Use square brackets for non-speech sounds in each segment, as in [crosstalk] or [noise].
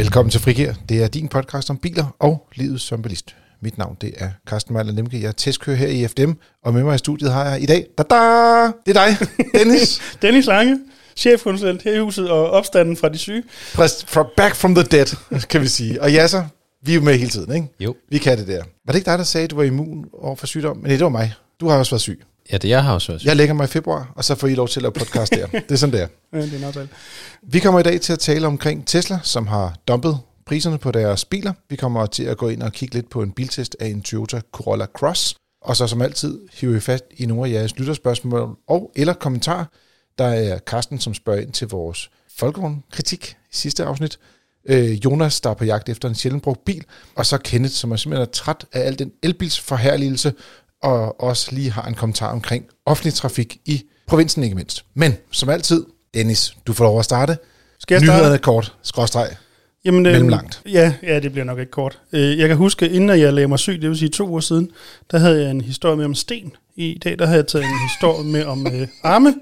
Velkommen til Frigir. Det er din podcast om biler og livet som bilist. Mit navn det er Carsten Mejler Lemke. Jeg er testkører her i FDM, og med mig i studiet har jeg i dag, da, da, det er dig, [laughs] Dennis. Dennis Lange, chefkonsulent her i huset og opstanden fra de syge. Præst, from back from the dead, kan vi sige. Og ja, så, vi er jo med hele tiden, ikke? Jo. Vi kan det der. Var det ikke dig, der sagde, at du var immun over for sygdom? Men nej, det var mig. Du har også været syg. Ja, det jeg har også været syg. Jeg lægger mig i februar, og så får I lov til at lave podcast der. [laughs] Det er sådan, det er. Ja, det er en aftale. Vi kommer i dag til at tale omkring Tesla, som har dumpet priserne på deres biler. Vi kommer til at gå ind og kigge lidt på en biltest af en Toyota Corolla Cross. Og så som altid hiver vi fast i nogle af jeres lytterspørgsmål og eller kommentarer. Der er Carsten, som spørger ind til vores folkevognkritik i sidste afsnit. Øh, Jonas, der er på jagt efter en sjældent brugt bil. Og så Kenneth, som er simpelthen er træt af al den elbilsforherligelse, og også lige har en kommentar omkring offentlig trafik i provinsen ikke mindst. Men som altid, Dennis, du får lov at starte. Skal jeg starte? Nyhederne kort, skråstreg. Jamen, øh, Mellemlangt. Ja, ja, det bliver nok ikke kort. Øh, Jeg kan huske, inden jeg lagde mig syg, det vil sige to uger siden, der havde jeg en historie med om sten. I dag der havde jeg taget en historie med om øh, arme.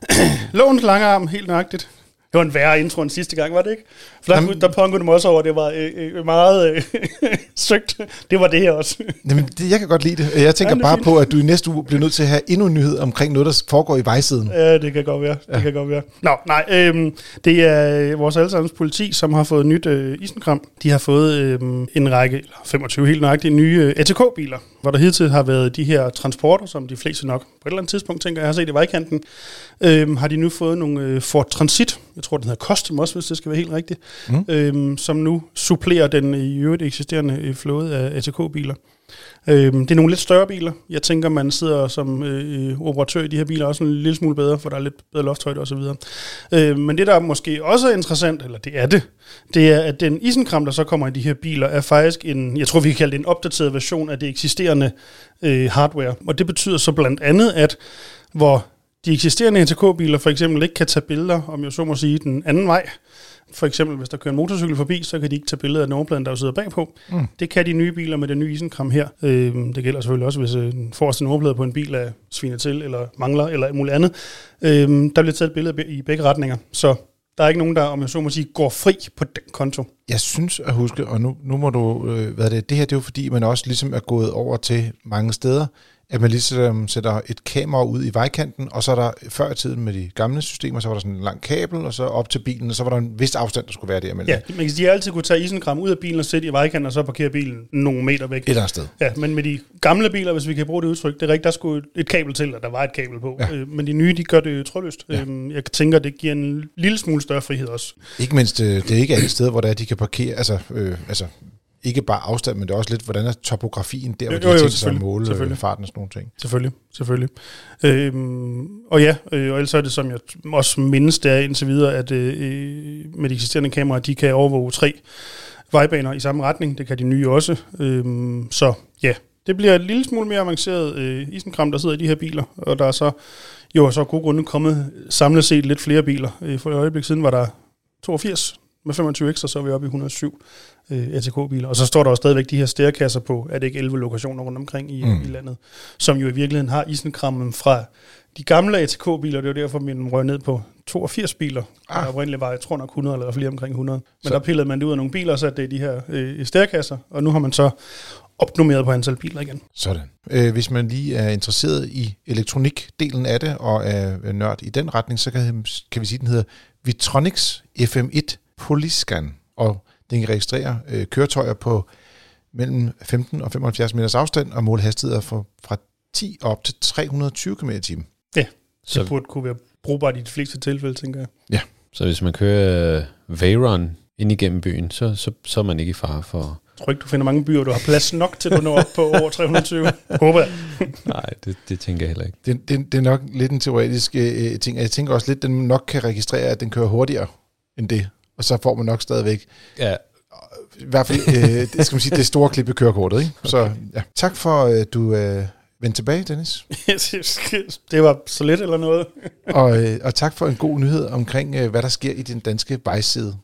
[clears throat] Lovens lange arm, helt nøjagtigt. Det var en værre intro end sidste gang, var det ikke? For der, Jamen- der pångede mig også over, det var øh, øh, meget øh, [laughs] søgt. Det var det her også. [laughs] Jamen, det, jeg kan godt lide det. Jeg tænker Ja, det bare fint. på, at du i næste uge bliver nødt til at have endnu en nyhed omkring noget, der foregår i vejsiden. Ja, det kan godt være. Det kan godt være. Nå, nej, øhm, det er øh, vores allesammens politi, som har fået nyt øh, isenkram. De har fået øhm, en række, eller 25 helt nøjagtigt, nye øh, ATK-biler, hvor der hidtil har været de her transporter, som de fleste nok på et eller andet tidspunkt tænker, jeg har set i vejkanten, øhm, har de nu fået nogle øh, Ford Transit, jeg tror, den hedder Custom også, hvis det skal være helt rigtigt, Mm. øhm, som nu supplerer den i øvrigt eksisterende øh, flåde af ATK-biler. Øhm, det er nogle lidt større biler. Jeg tænker, man sidder som øh, operatør i de her biler også en lille smule bedre, for der er lidt bedre lofthøjde osv. Øh, men det, der måske også er interessant, eller det er det, det er, at den isenkram, der så kommer i de her biler, er faktisk en, jeg tror, vi kan kalde det en opdateret version af det eksisterende øh, hardware. Og det betyder så blandt andet, at hvor de eksisterende ATK-biler for eksempel ikke kan tage billeder, om jeg så må sige, den anden vej, for eksempel, hvis der kører en motorcykel forbi, så kan de ikke tage billeder af nummerpladen, der sidder bagpå. Mm. Det kan de nye biler med den nye isenkram her. Øhm, det gælder selvfølgelig også, hvis øh, den forreste nummerplade på en bil er svinet til, eller mangler, eller alt muligt andet. Øhm, der bliver taget et billede i begge retninger. Så der er ikke nogen, der, om jeg så må sige, går fri på den konto. Jeg synes at huske, og nu, nu må du, øh, hvad er det, det her det er jo fordi, man også ligesom er gået over til mange steder, at man ligesom sætter et kamera ud i vejkanten, og så er der før i tiden med de gamle systemer, så var der sådan en lang kabel, og så op til bilen, og så var der en vis afstand, der skulle være der mellem Ja, man kan sige, de altid kunne tage isenkram ud af bilen og sætte i vejkanten, og så parkere bilen nogle meter væk. et eller andet sted. Ja, men med de gamle biler, hvis vi kan bruge det udtryk, det er rigtigt, der skulle et kabel til, og der var et kabel på. Ja. Øh, men de nye, de gør det trådløst. Ja. Ja. Øhm, jeg tænker, det giver en lille smule større frihed også. Ikke mindst, øh, det er ikke alle steder, hvor der er, de kan parkere, altså, øh, altså ikke bare afstand, men det er også lidt, hvordan er topografien der, hvor Jo, de har tænkt sig at måle øh, selvfølgelig. farten og sådan nogle ting. Selvfølgelig, selvfølgelig. Øhm, og ja, øh, og ellers er det, som jeg også mindes, det er indtil videre, at øh, med de eksisterende kameraer, de kan overvåge tre vejbaner i samme retning. Det kan de nye også. Øhm, så ja, det bliver et lille smule mere avanceret øh, isenkram, der sidder i de her biler. Og der er så jo så af gode grunde kommet samlet set lidt flere biler. Øh, for et øjeblik siden var der 82 med 25 ekstra, så er vi oppe i 107 øh, ATK-biler. Og så står der jo stadigvæk de her stærkasser på, er det ikke 11 lokationer rundt omkring i, Mm. i landet, som jo i virkeligheden har isenkrammen fra de gamle ATK-biler. Det var derfor, min røg ned på 82 biler. Ah. Der oprindeligt var, jeg tror nok 100 eller flere omkring 100. Men Så- så. der pillede man det ud af nogle biler og satte det i de her øh, stærkasser, og nu har man så opnummeret på antal biler igen. Sådan. Øh, hvis man lige er interesseret i elektronikdelen af det, og er nørd i den retning, så kan, kan vi sige, at den hedder Vitronics FM1 Polyscan, og den kan registrere øh, køretøjer på mellem 15 og 75 meters afstand, og måle hastigheder for, fra 10 op til 320 km i timen. Så Så, det burde kunne være brugbart i de fleste tilfælde, tænker jeg. så hvis man kører øh, Veyron ind igennem byen, så, så, så er man ikke i fare for... Jeg tror ikke, du finder mange byer, du har plads nok til, at du når op på over 320. [laughs] Håber jeg. Nej, det, det tænker jeg heller ikke. Det, det, det er nok lidt en teoretisk øh, ting, og jeg tænker også lidt, at den nok kan registrere, at den kører hurtigere end det, og så får man nok stadigvæk Ja, i hvert fald, øh, det skal man sige, det store klip i kørekortet. Ikke? Okay. Så ja. tak for, at øh, du øh, vendte tilbage, Dennis. [laughs] det var så lidt eller noget. [laughs] og, øh, og tak for en god nyhed omkring, øh, hvad der sker i den danske vejside.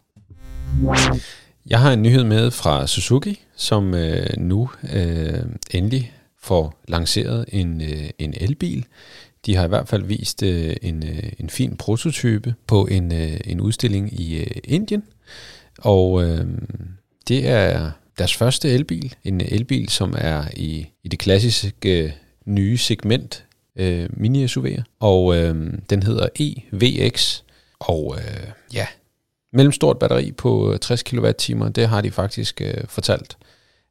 Jeg har en nyhed med fra Suzuki, som øh, nu øh, endelig får lanceret en, øh, en elbil. De har i hvert fald vist øh, en, øh, en fin prototype på en, øh, en udstilling i øh, Indien. Og øh, det er deres første elbil. En elbil, som er i, i det klassiske nye segment øh, mini-SUV'er. Og øh, den hedder EVX. Og øh, ja, mellemstort batteri på øh, 60 kWh, det har de faktisk øh, fortalt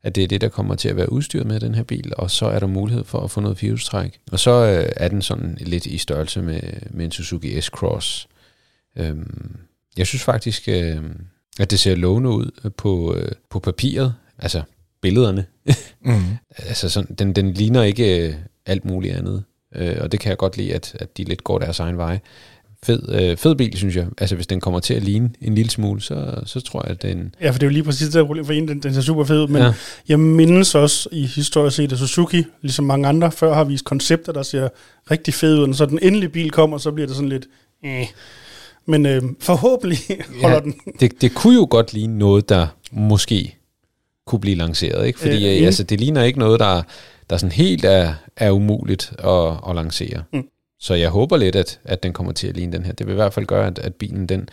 at det er det, der kommer til at være udstyret med den her bil, og så er der mulighed for at få noget firehjulstræk. Og så øh, er den sådan lidt i størrelse med, med en Suzuki S-Cross. Øhm, jeg synes faktisk, øh, at det ser lovende ud på, øh, på papiret, altså billederne. [laughs] mm. altså sådan, den, den ligner ikke øh, alt muligt andet, øh, og det kan jeg godt lide, at, at de lidt går deres egen vej fed, øh, fed bil, synes jeg. Altså, hvis den kommer til at ligne en lille smule, så, så tror jeg, at den... Ja, for det er jo lige præcis det der problem for en, den, den ser super fed ud, men ja. jeg mindes også i historisk set, at Suzuki, ligesom mange andre før, har vist koncepter, der ser rigtig fede ud, og så den endelige bil kommer, så bliver det sådan lidt... Eh. Men øh, forhåbentlig [laughs] holder ja, den. det, det kunne jo godt ligne noget, der måske kunne blive lanceret, ikke? Fordi øh, altså, det ligner ikke noget, der, der sådan helt er, er umuligt at, at lancere. Mm. Så jeg håber lidt, at, at den kommer til at ligne den her. Det vil i hvert fald gøre, at, at bilen den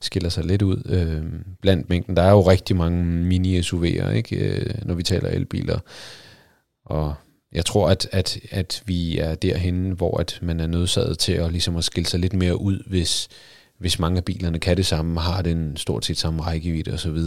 skiller sig lidt ud øh, blandt mængden. Der er jo rigtig mange mini-SUV'er, ikke? Øh, når vi taler elbiler. Og jeg tror, at, at, at vi er derhen, hvor at man er nødsaget til at, ligesom at skille sig lidt mere ud, hvis, hvis mange af bilerne kan det samme, har den stort set samme rækkevidde osv.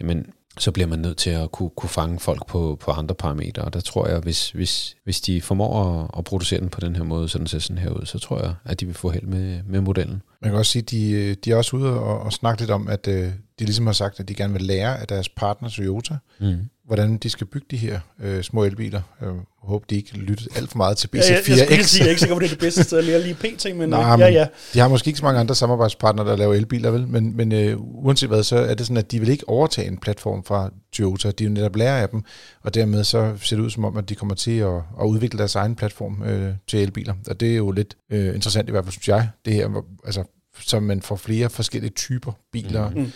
Jamen, så bliver man nødt til at kunne, kunne fange folk på, på andre parametre. Og der tror jeg, hvis, hvis, hvis de formår at, at producere den på den her måde, så den ser sådan her ud, så tror jeg, at de vil få held med, med modellen. Man kan også sige, at de, de er også ude og, og snakke lidt om, at øh, de ligesom har sagt, at de gerne vil lære af deres partner Toyota, mm. Hvordan de skal bygge de her øh, små elbiler. Jeg håber, de ikke lytter alt for meget til BC4X. Ja, jeg, jeg, jeg, sige, jeg er ikke sikker på, det er det bedste sted at lære lige pt, men, Nej, øh, ja, ja. De har måske ikke så mange andre samarbejdspartnere, der laver elbiler, vel? Men, men øh, uanset hvad, så er det sådan, at de vil ikke overtage en platform fra Toyota. De vil netop lære af dem, og dermed så ser det ud som om, at de kommer til at, at udvikle deres egen platform øh, til elbiler. Og det er jo lidt øh, interessant i hvert fald, synes jeg, det her, altså, så man får flere forskellige typer biler. Mm.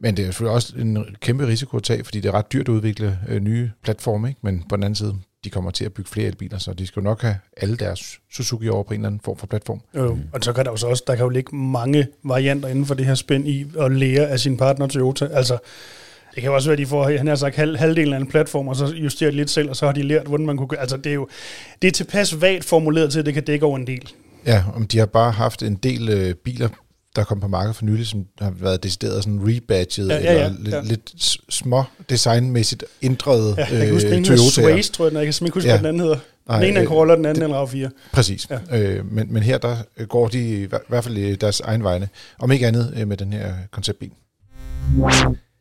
Men det er selvfølgelig også en kæmpe risiko at tage, fordi det er ret dyrt at udvikle øh, nye platforme, ikke? men på den anden side, de kommer til at bygge flere elbiler, så de skal jo nok have alle deres Suzuki over på en eller anden form for platform. Jo, mm. og så kan der jo også, der kan jo ligge mange varianter inden for det her spænd i at lære af sin partner Toyota. Altså, det kan jo også være, at de får, han har sagt, halv, halvdelen af en platform, og så justerer de lidt selv, og så har de lært, hvordan man kunne gøre. Altså, det er jo det er tilpas vagt formuleret til, at det kan dække over en del. Ja, om de har bare haft en del øh, biler der kom på markedet for nylig, som har været decideret sådan rebadget, ja, ja, ja, eller lidt, ja. lidt små designmæssigt ændret ja, jeg kan huske, øh, Toyota. Swaze, tror jeg, den, jeg kan ikke huske, ja. hvad den anden hedder. Nej, den ene er en øh, Corolla, den anden er en RAV4. Præcis. Ja. Øh, men, men her der går de i hvert fald deres egen vegne, om ikke andet øh, med den her konceptbil.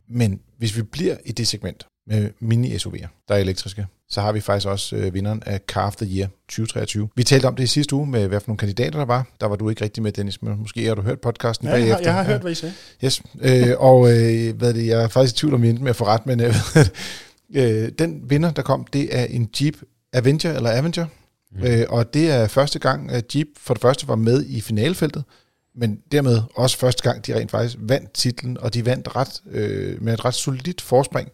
Men hvis vi bliver i det segment med mini-SUV'er, der er elektriske, så har vi faktisk også øh, vinderen af Car of the Year 2023. Vi talte om det i sidste uge med, hvad for nogle kandidater der var. Der var du ikke rigtig med, Dennis, men måske har du hørt podcasten ja, bagefter. Jeg har, jeg har hørt, hvad I sagde. Yes, øh, og øh, hvad det, jeg er faktisk i tvivl om, med at få ret, men øh, [laughs] øh, den vinder, der kom, det er en Jeep Avenger, eller Avenger. Mm. Øh, og det er første gang, at Jeep for det første var med i finalefeltet, men dermed også første gang, de rent faktisk vandt titlen, og de vandt ret øh, med et ret solidt forspring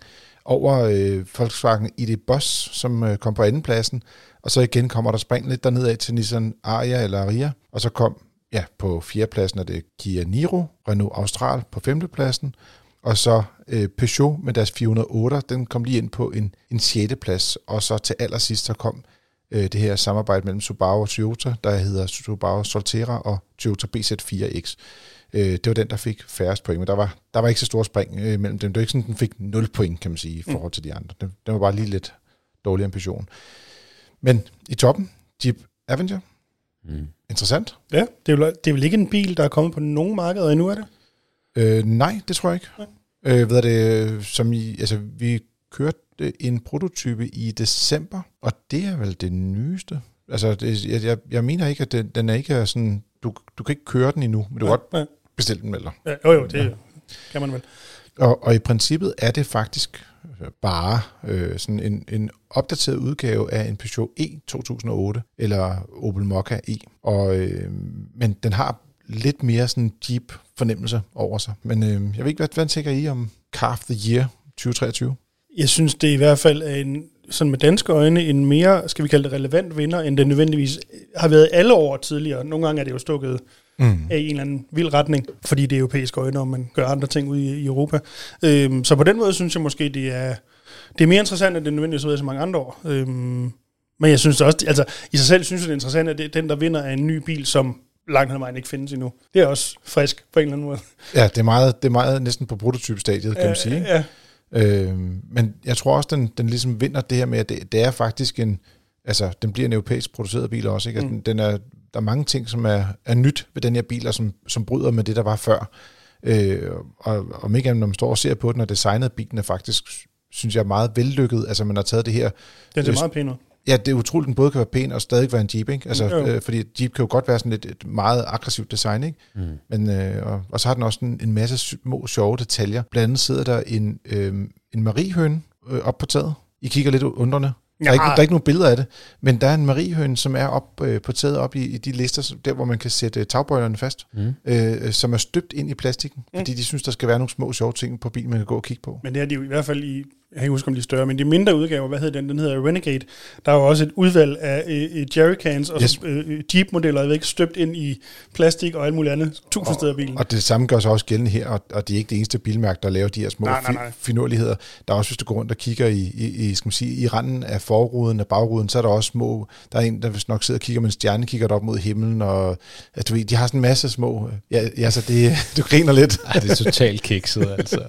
over øh, Volkswagen ID Boss, som øh, kom på andenpladsen, og så igen kommer der spring lidt derned af til Nissan Aria eller Aria, og så kom ja, på fjerdepladsen er det Kia Niro, Renault Austral på femtepladsen, og så øh, Peugeot med deres 408, den kom lige ind på en, en sjette plads, og så til allersidst så kom øh, det her samarbejde mellem Subaru og Toyota, der hedder Subaru Solterra og Toyota BZ4X. Øh, det var den, der fik færrest point, men der var, der var ikke så store spring øh, mellem dem. Det var ikke sådan, den fik 0 point, kan man sige, i mm. forhold til de andre. Den, den var bare lige lidt dårlig ambition. Men i toppen, Jeep Avenger. Mm. Interessant. Ja, det er, vel, det er vel ikke en bil, der er kommet på nogen markeder endnu, er det? Øh, nej, det tror jeg ikke. Nej. Øh, ved det, som i, altså, vi kørte en prototype i december, og det er vel det nyeste. Altså, det, jeg, jeg, jeg mener ikke, at den, den er ikke sådan du, du kan ikke køre den endnu, men du kan godt. Bestille den med dig. Ja, jo, jo, det ja. kan man vel. Og, og i princippet er det faktisk øh, bare øh, sådan en, en opdateret udgave af en Peugeot E 2008, eller Opel Mokka E. Og, øh, men den har lidt mere sådan Jeep fornemmelse over sig. Men øh, jeg ved ikke, hvad, hvad tænker I om Car of the Year 2023? Jeg synes, det er i hvert fald en, sådan med danske øjne en mere, skal vi kalde det relevant vinder, end det nødvendigvis har været alle år tidligere. Nogle gange er det jo stukket mm. i en eller anden vild retning, fordi det er europæiske øjne, og man gør andre ting ude i, i Europa. Øhm, så på den måde synes jeg måske, det er, det er mere interessant, end det nødvendigvis været så mange andre år. Øhm, men jeg synes også, altså i sig selv synes jeg, det er interessant, at det, den, der vinder, er en ny bil, som langt hen ad vejen ikke findes endnu. Det er også frisk på en eller anden måde. Ja, det er meget, det er meget næsten på prototypstadiet, kan Ja, man sige. Ikke? Ja, Øh, men jeg tror også, den, den ligesom vinder det her med, at det, det er faktisk en, altså den bliver en europæisk produceret bil også, ikke? Altså, Mm. den, den er, der er mange ting, som er, er nyt ved den her bil, og som, som bryder med det, der var før. Øh, og om ikke andet, når man står og ser på den, og designet bilen er faktisk, synes jeg, er meget vellykket. Altså man har taget det her, den ser Øh, meget pæn ud. ja, det er utroligt, den både kan være pæn og stadig være en Jeep, ikke? Altså, jo. øh, fordi Jeep kan jo godt være sådan et, et meget aggressivt design, ikke? Mm. Men, øh, og, og så har den også en, en masse små, sjove detaljer. Blandt andet sidder der en, øh, en mariehøne øh, op på taget. I kigger lidt undrende. Der er, ikke, der er ikke nogen billeder af det, men der er en mariehøne, som er op øh, på taget op i, i de lister, der hvor man kan sætte øh, tagbøjlerne fast, Mm. øh, som er støbt ind i plastikken, Mm. fordi de synes, der skal være nogle små sjove ting på bilen, man kan gå og kigge på. Men det er de jo i hvert fald i, jeg kan ikke huske om de er større, men de mindre udgaver, hvad hedder den? Den hedder Renegade. Der er jo også et udvalg af øh, øh, jerrycans og Yes. yes. øh, Jeep-modeller, jeg ved ikke, støbt ind i plastik og alt muligt andet. Tusind steder i bilen. Og det samme gør sig også gældende her, og, og det er ikke det eneste bilmærke, der laver de her små Nej, nej, nej. finurligheder. Der er også, hvis du går rundt og kigger i, i, i, skal man sige, i randen af forruden, af bagruden, så er der også små, der er en, der vist nok sidder og kigger med en stjerne, kigger op mod himlen, og at du ved, de har sådan en masse små, ja, ja så det, [laughs] du griner lidt. Ej, det er totalt kikset, altså.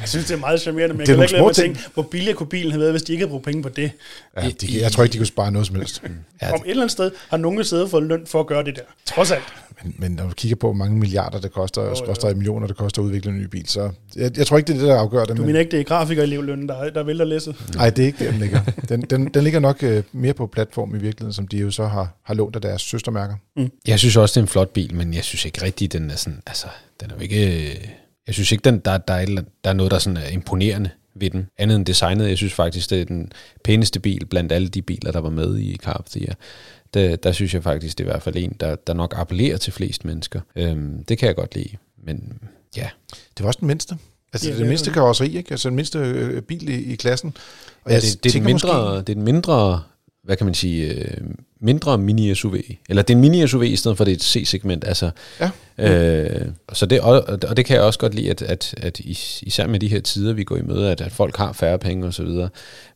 Jeg synes, det er meget charmerende, men jeg Det er kan ikke lade mig tænke, hvor billig kunne bilen have været, hvis de ikke havde brugt penge på det. Ja, de, jeg tror ikke, de kunne spare noget som helst. [laughs] Ja, Om et eller andet sted har nogen siddet for løn for at gøre det der. Trods alt. Men, men når du kigger på, hvor mange milliarder det koster, og koster i millioner, det koster at udvikle en ny bil, så jeg, jeg tror ikke, det er det, der afgør det. Du mener ikke, det er grafikerelevlønnen, der, der vælter læsset? Nej, det er ikke der, den ligger. Den, den, den ligger nok øh, mere på platform i virkeligheden, som de jo så har, har lånt af deres søstermærker. Jeg synes også, det er en flot bil, men jeg synes ikke rigtigt, den er sådan, altså, den er jo ikke, jeg synes ikke, den, der, der, er, der er noget, der sådan er imponerende ved den. Andet end designet, jeg synes faktisk, det er den pæneste bil blandt alle de biler, der var med i Car of the Year. Der, der synes jeg faktisk, det er i hvert fald en, der, der nok appellerer til flest mennesker. Øhm, det kan jeg godt lide, men ja. Det var også den mindste. Altså Ja, det, det mindste karosseri, ikke? Altså den mindste øh, bil i, i klassen. Og ja det, det, er den mindre, det er den mindre, hvad kan man sige, øh, mindre mini-SUV. Eller det er en mini-SUV i stedet for det er et C-segment. Altså, Ja. Øh, så det, og, og det kan jeg også godt lide, at, at, at is- især med de her tider, vi går i møde, at, at folk har færre penge og så videre.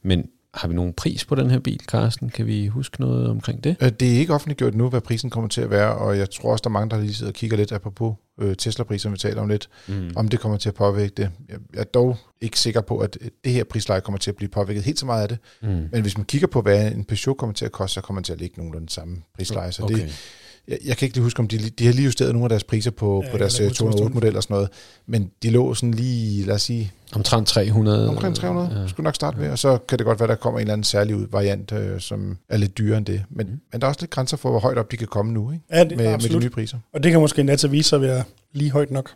Men har vi nogen pris på den her bil, Carsten? Kan vi huske noget omkring det? Øh, Det er ikke offentliggjort nu, hvad prisen kommer til at være, og jeg tror også, der er mange, der lige sidder og kigger lidt apropos øh, Tesla-priser, vi taler om lidt, Mm. om det kommer til at påvirke det. Jeg er dog ikke sikker på, at det her prisleje kommer til at blive påvirket helt så meget af det. Mm. Men hvis man kigger på, hvad en Peugeot kommer til at koste, så kommer den til at ligge nogenlunde den samme prisleje. Så Okay. det, jeg, jeg kan ikke lige huske, om de, de har lige justeret nogle af deres priser på, Ja, ja, på deres eller på 208-model og sådan noget, men de lå sådan lige, lad os sige, Omtrent 300. omkring 300, Ja. ja. skulle nok starte med, og så kan det godt være, der kommer en eller anden særlig ud- variant, øh, som er lidt dyrere end det. Men, Mm. men der er også lidt grænser for, hvor højt op de kan komme nu, ikke? Ja, det, Med, med de nye priser. Og det kan måske endda til vise sig at være lige højt nok.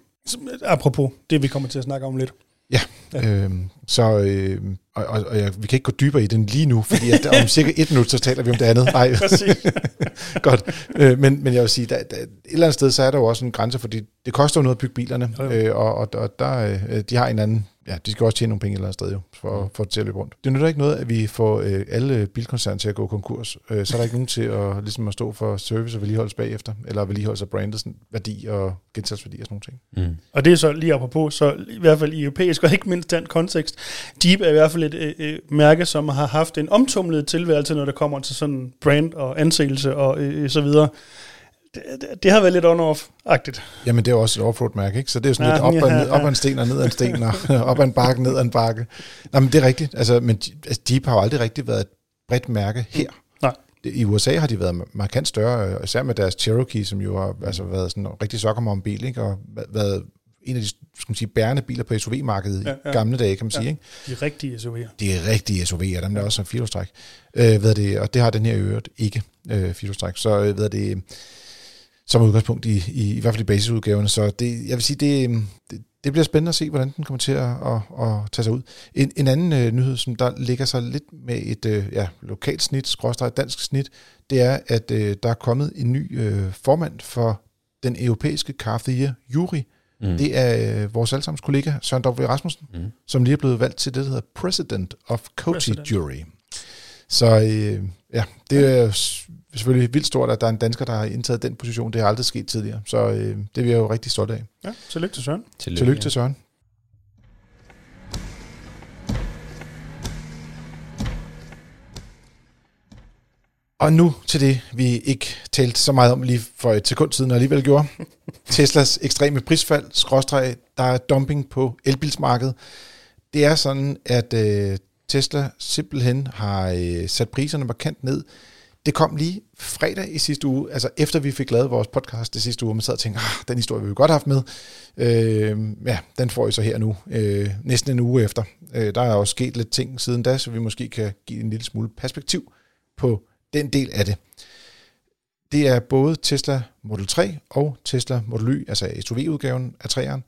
Apropos det, vi kommer til at snakke om lidt. Ja. Ja. Øhm, så, øh, og, og, og jeg, vi kan ikke gå dybere i den lige nu, fordi at om cirka et minut, så taler vi om det andet. Nej, [laughs] Præcis. [laughs] godt. Øh, men, men jeg vil sige, der, der, et eller andet sted, så er der jo også en grænse, fordi det koster jo noget at bygge bilerne, Jo, jo. øh, og, og, og der, øh, de har en anden, ja, de skal også tjene nogle penge et eller andet sted jo, for, for det til at løbe rundt. Det nytter ikke noget, at vi får øh, alle bilkoncerner til at gå konkurs, øh, så er der ikke nogen til at, ligesom at stå for service og vedligeholdelse bagefter, eller vedligeholdelse af brandet, sådan, værdi og gensalgsværdi og sådan nogle ting. Mm. Og det er så lige apropos, så i hvert fald i europæisk, og ikke mindst den kontekst. Jeep er i hvert fald et øh, øh, mærke, som har haft en omtumlet tilværelse, når det kommer til sådan brand og anseelse og øh, så videre. Det, det, har været lidt on-off-agtigt. Jamen, det er også et offroad-mærke, ikke? Så det er sådan Ja, lidt op, ja, ja. op ad en sten og ned ad en sten, og [laughs] op ad en bakke, ned ad en bakke. Nej, men det er rigtigt. Altså, men altså, Jeep har jo aldrig rigtig været et bredt mærke her. Nej. I USA har de været markant større, øh, især med deres Cherokee, som jo har altså, været sådan en rigtig sokkermom bil, ikke? og væ- været en af de skal man sige, bærende biler på SUV-markedet ja, Ja, ja. ja. i gamle dage, kan man sige. Ja. Ikke? De rigtige SUV'er. De rigtige SUV'er, dem der også er firehjulstræk. Øh, ved det, og det har den her øvrigt ikke, øh, firehjulstræk. Så øh, ved det, som udgangspunkt i, i, i hvert fald i basisudgaverne. Så det, jeg vil sige, det, det, det bliver spændende at se, hvordan den kommer til at, at, at tage sig ud. En, en anden øh, nyhed, som der ligger sig lidt med et øh, ja, lokalt snit, skråstrej et dansk snit, det er, at øh, der er kommet en ny øh, formand for den europæiske Car of the Year jury. Mm. Det er øh, vores allesammens kollega Søren W. Rasmussen, Mm. som lige er blevet valgt til det, der hedder President of Coty. Jury. Så øh, ja, det er selvfølgelig vildt stort, at der er en dansker, der har indtaget den position. Det har aldrig sket tidligere, så øh, det er vi jo rigtig stolte af. Ja, tillykke til Søren. Tillykke, Tillykke til Søren. Og nu til det, vi ikke talte så meget om lige for et sekund siden, og alligevel gjorde. [laughs] Teslas ekstreme prisfald, skråstreg, der er dumping på elbilsmarkedet. Det er sådan, at øh, Tesla simpelthen har øh, sat priserne markant ned. Det kom lige fredag i sidste uge, altså efter vi fik lavet vores podcast det sidste uge, og man sad og tænkte, ah, den historie vil vi godt have haft med. Øh, ja, den får I så her nu, øh, næsten en uge efter. Øh, der er også sket lidt ting siden da, så vi måske kan give en lille smule perspektiv på den del af det. Det er både Tesla Model 3 og Tesla Model Y, altså SUV-udgaven af 3'eren,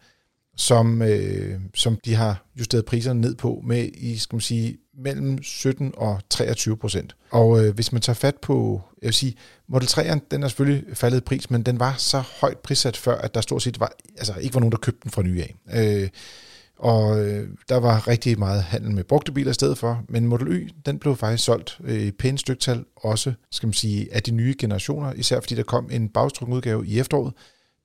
som, øh, som de har justeret priserne ned på med i, skal man sige, mellem 17 og 23 procent. Og øh, hvis man tager fat på, jeg vil sige, Model 3'eren, den er selvfølgelig faldet i pris, men den var så højt prissat før, at der stort set var, altså ikke var nogen, der købte den fra nye af. Øh, og øh, der var rigtig meget handel med brugte biler i stedet for, men Model Y, den blev faktisk solgt øh, pænt styktal, også skal man sige, af de nye generationer, især fordi der kom en bagstrukken udgave i efteråret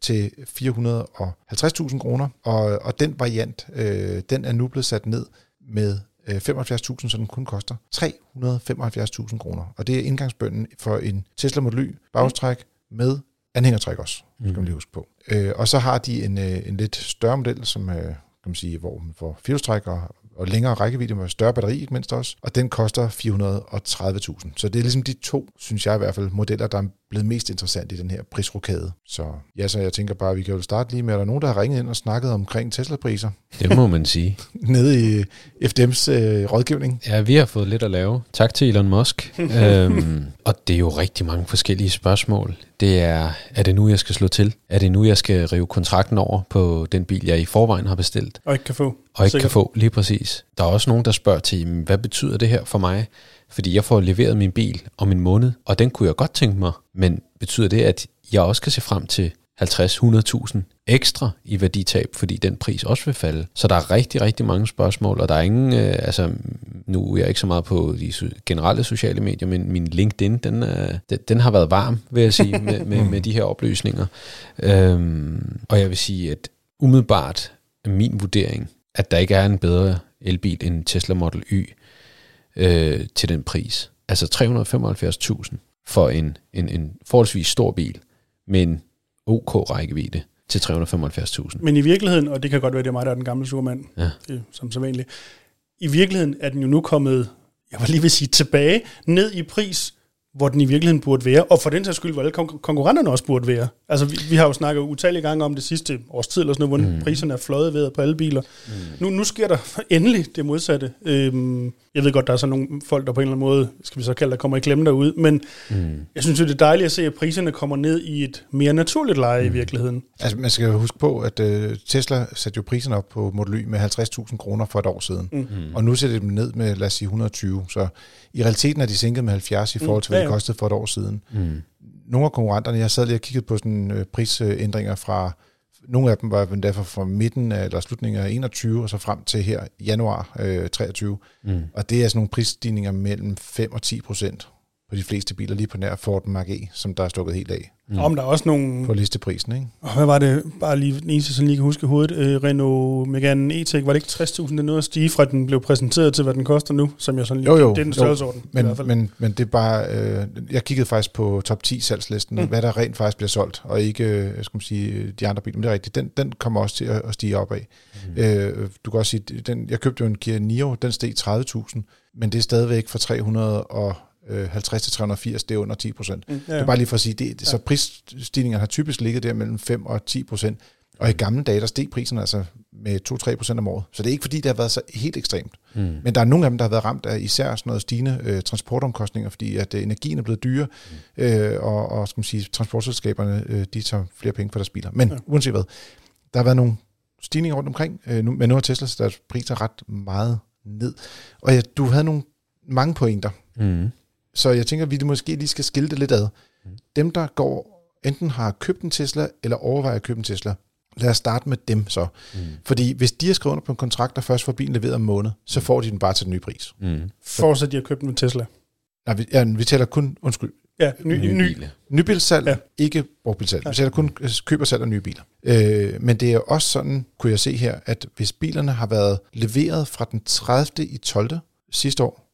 til 450.000 kroner, og, og den variant, øh, den er nu blevet sat ned med øh, 75.000, så den kun koster 375.000 kroner. Og det er indgangsbønden for en Tesla Model Y bagstræk med anhængertræk også, skal man lige huske på. Øh, og så har de en, øh, en lidt større model, som øh, kan man sige, hvor man får firehjulstræk og, og længere rækkevidde med større batteri, ikke mindst også. Og den koster 430.000. Så det er ligesom de to, synes jeg i hvert fald, modeller, der er blevet mest interessant i den her prisrokade. Så ja, så jeg tænker bare, at vi kan jo starte lige med, er der nogen, der har ringet ind og snakket omkring Tesla-priser Det må man sige. [laughs] nede i FDM's øh, rådgivning? Ja, vi har fået lidt at lave. Tak til Elon Musk. [laughs] øhm, og det er jo rigtig mange forskellige spørgsmål. Det er, er det nu, jeg skal slå til? Er det nu, jeg skal rive kontrakten over på den bil, jeg i forvejen har bestilt? Og ikke kan få. Og ikke Sikkert. kan få, lige præcis. Der er også nogen, der spørger til, "Jamen, hvad betyder det her for mig? Fordi jeg får leveret min bil om en måned, og den kunne jeg godt tænke mig. Men betyder det, at jeg også kan se frem til 50-100.000 ekstra i værditab, fordi den pris også vil falde. Så der er rigtig, rigtig mange spørgsmål, og der er ingen, øh, altså nu er jeg ikke så meget på de generelle sociale medier, men min LinkedIn, den, er, den, den har været varm, vil jeg sige, med, med, med de her oplysninger. Øhm, og jeg vil sige, at umiddelbart er min vurdering, at der ikke er en bedre elbil end Tesla Model Y øh, til den pris. Altså 375.000 for en, en, en forholdsvis stor bil men OK rækkevidde til 375.000. Men i virkeligheden, og det kan godt være, det er mig, der er den gamle surmand, Ja. det, som så vanligt. I virkeligheden er den jo nu kommet, jeg var lige ved sige, tilbage, ned i pris, hvor den i virkeligheden burde være, og for den sags skyld, hvor alle kon- konkurrenterne også burde være. Altså, vi, vi har jo snakket utallige gange om det sidste års tid, eller sådan noget, hvor mm. priserne er fløjet ved på alle biler. Mm. Nu, nu sker der [laughs] endelig det modsatte. Øhm, jeg ved godt, der er så nogle folk, der på en eller anden måde, skal vi så kalde der kommer i klemme derude, men mm. jeg synes jo, det er dejligt at se, at priserne kommer ned i et mere naturligt leje mm. i virkeligheden. Altså, man skal jo huske på, at øh, Tesla satte jo priserne op på Model Y med 50.000 kroner for et år siden. Mm. Og nu sætter de dem ned med, lad os sige, 120. Så i realiteten er de sænket med 70 i forhold til, hvad Ja, det kostede for et år siden. Mm. Nogle af konkurrenterne, jeg sad lige og kiggede på sådan øh, prisændringer fra, nogle af dem var derfor fra midten af, eller slutningen af 21, og så frem til her januar øh, 23. Mm. Og det er sådan nogle prisstigninger mellem 5 og 10 procent på de fleste biler, lige på nær Ford Mark E, som der er stukket helt af Mm. Om der er også nogle... på listeprisen. Ikke? Og hvad var det, bare lige den eneste, som lige kan huske i hovedet, øh, Renault Megane E-Tech, var det ikke 60.000, den nåede at stige fra, den blev præsenteret til, hvad den koster nu, som jeg sådan lige, Jo, jo, det er den størrelsesorden. i Men, hvert fald. men, men det er bare, øh, jeg kiggede faktisk på top 10 salgslisten, mm. Hvad der rent faktisk bliver solgt, og ikke, øh, jeg skal man sige, de andre biler, men det er rigtigt, den, den kommer også til at, at stige opad. Mm. Øh, du kan også sige, den, jeg købte jo en Kia Niro, den steg 30.000, men det er stadigvæk fra 350 til 380, det er under 10 procent. Mm, Det er bare lige for at sige, det, så prisstigningerne har typisk ligget der mellem 5 og 10 procent, og i gamle dage, der steg priserne altså med 2-3 procent om året. Så det er ikke fordi, det har været så helt ekstremt. Mm. Men der er nogle af dem, der har været ramt af især sådan noget stigende øh, transportomkostninger, fordi at øh, energien er blevet dyre, øh, og, og skal man sige, transportselskaberne øh, de tager flere penge for deres biler. Men Ja. ja. uanset hvad, der har været nogle stigninger rundt omkring, øh, nu, men nu har Tesla sat deres priser ret meget ned. Og ja, du havde nogle mange pointer, Mm. Så jeg tænker, at vi måske lige skal skille det lidt ad. Dem, der går, enten har købt en Tesla, eller overvejer at købe en Tesla, lad os starte med dem så. Mm. Fordi hvis de har skrevet under på en kontrakt, der først får bilen leveret om en måned, så får de den bare til den nye pris. Mm. Fortsat, de har købt en Tesla. Nej, vi, ja, vi taler kun, undskyld, Ja, ny, Nye ny, biler. nybilsalg, ja. Ja. ikke brugtbilsalg. Vi taler kun øh, køb og salg af nye biler. Øh, men det er også sådan, kunne jeg se her, at hvis bilerne har været leveret fra den 30. i 12. sidste år,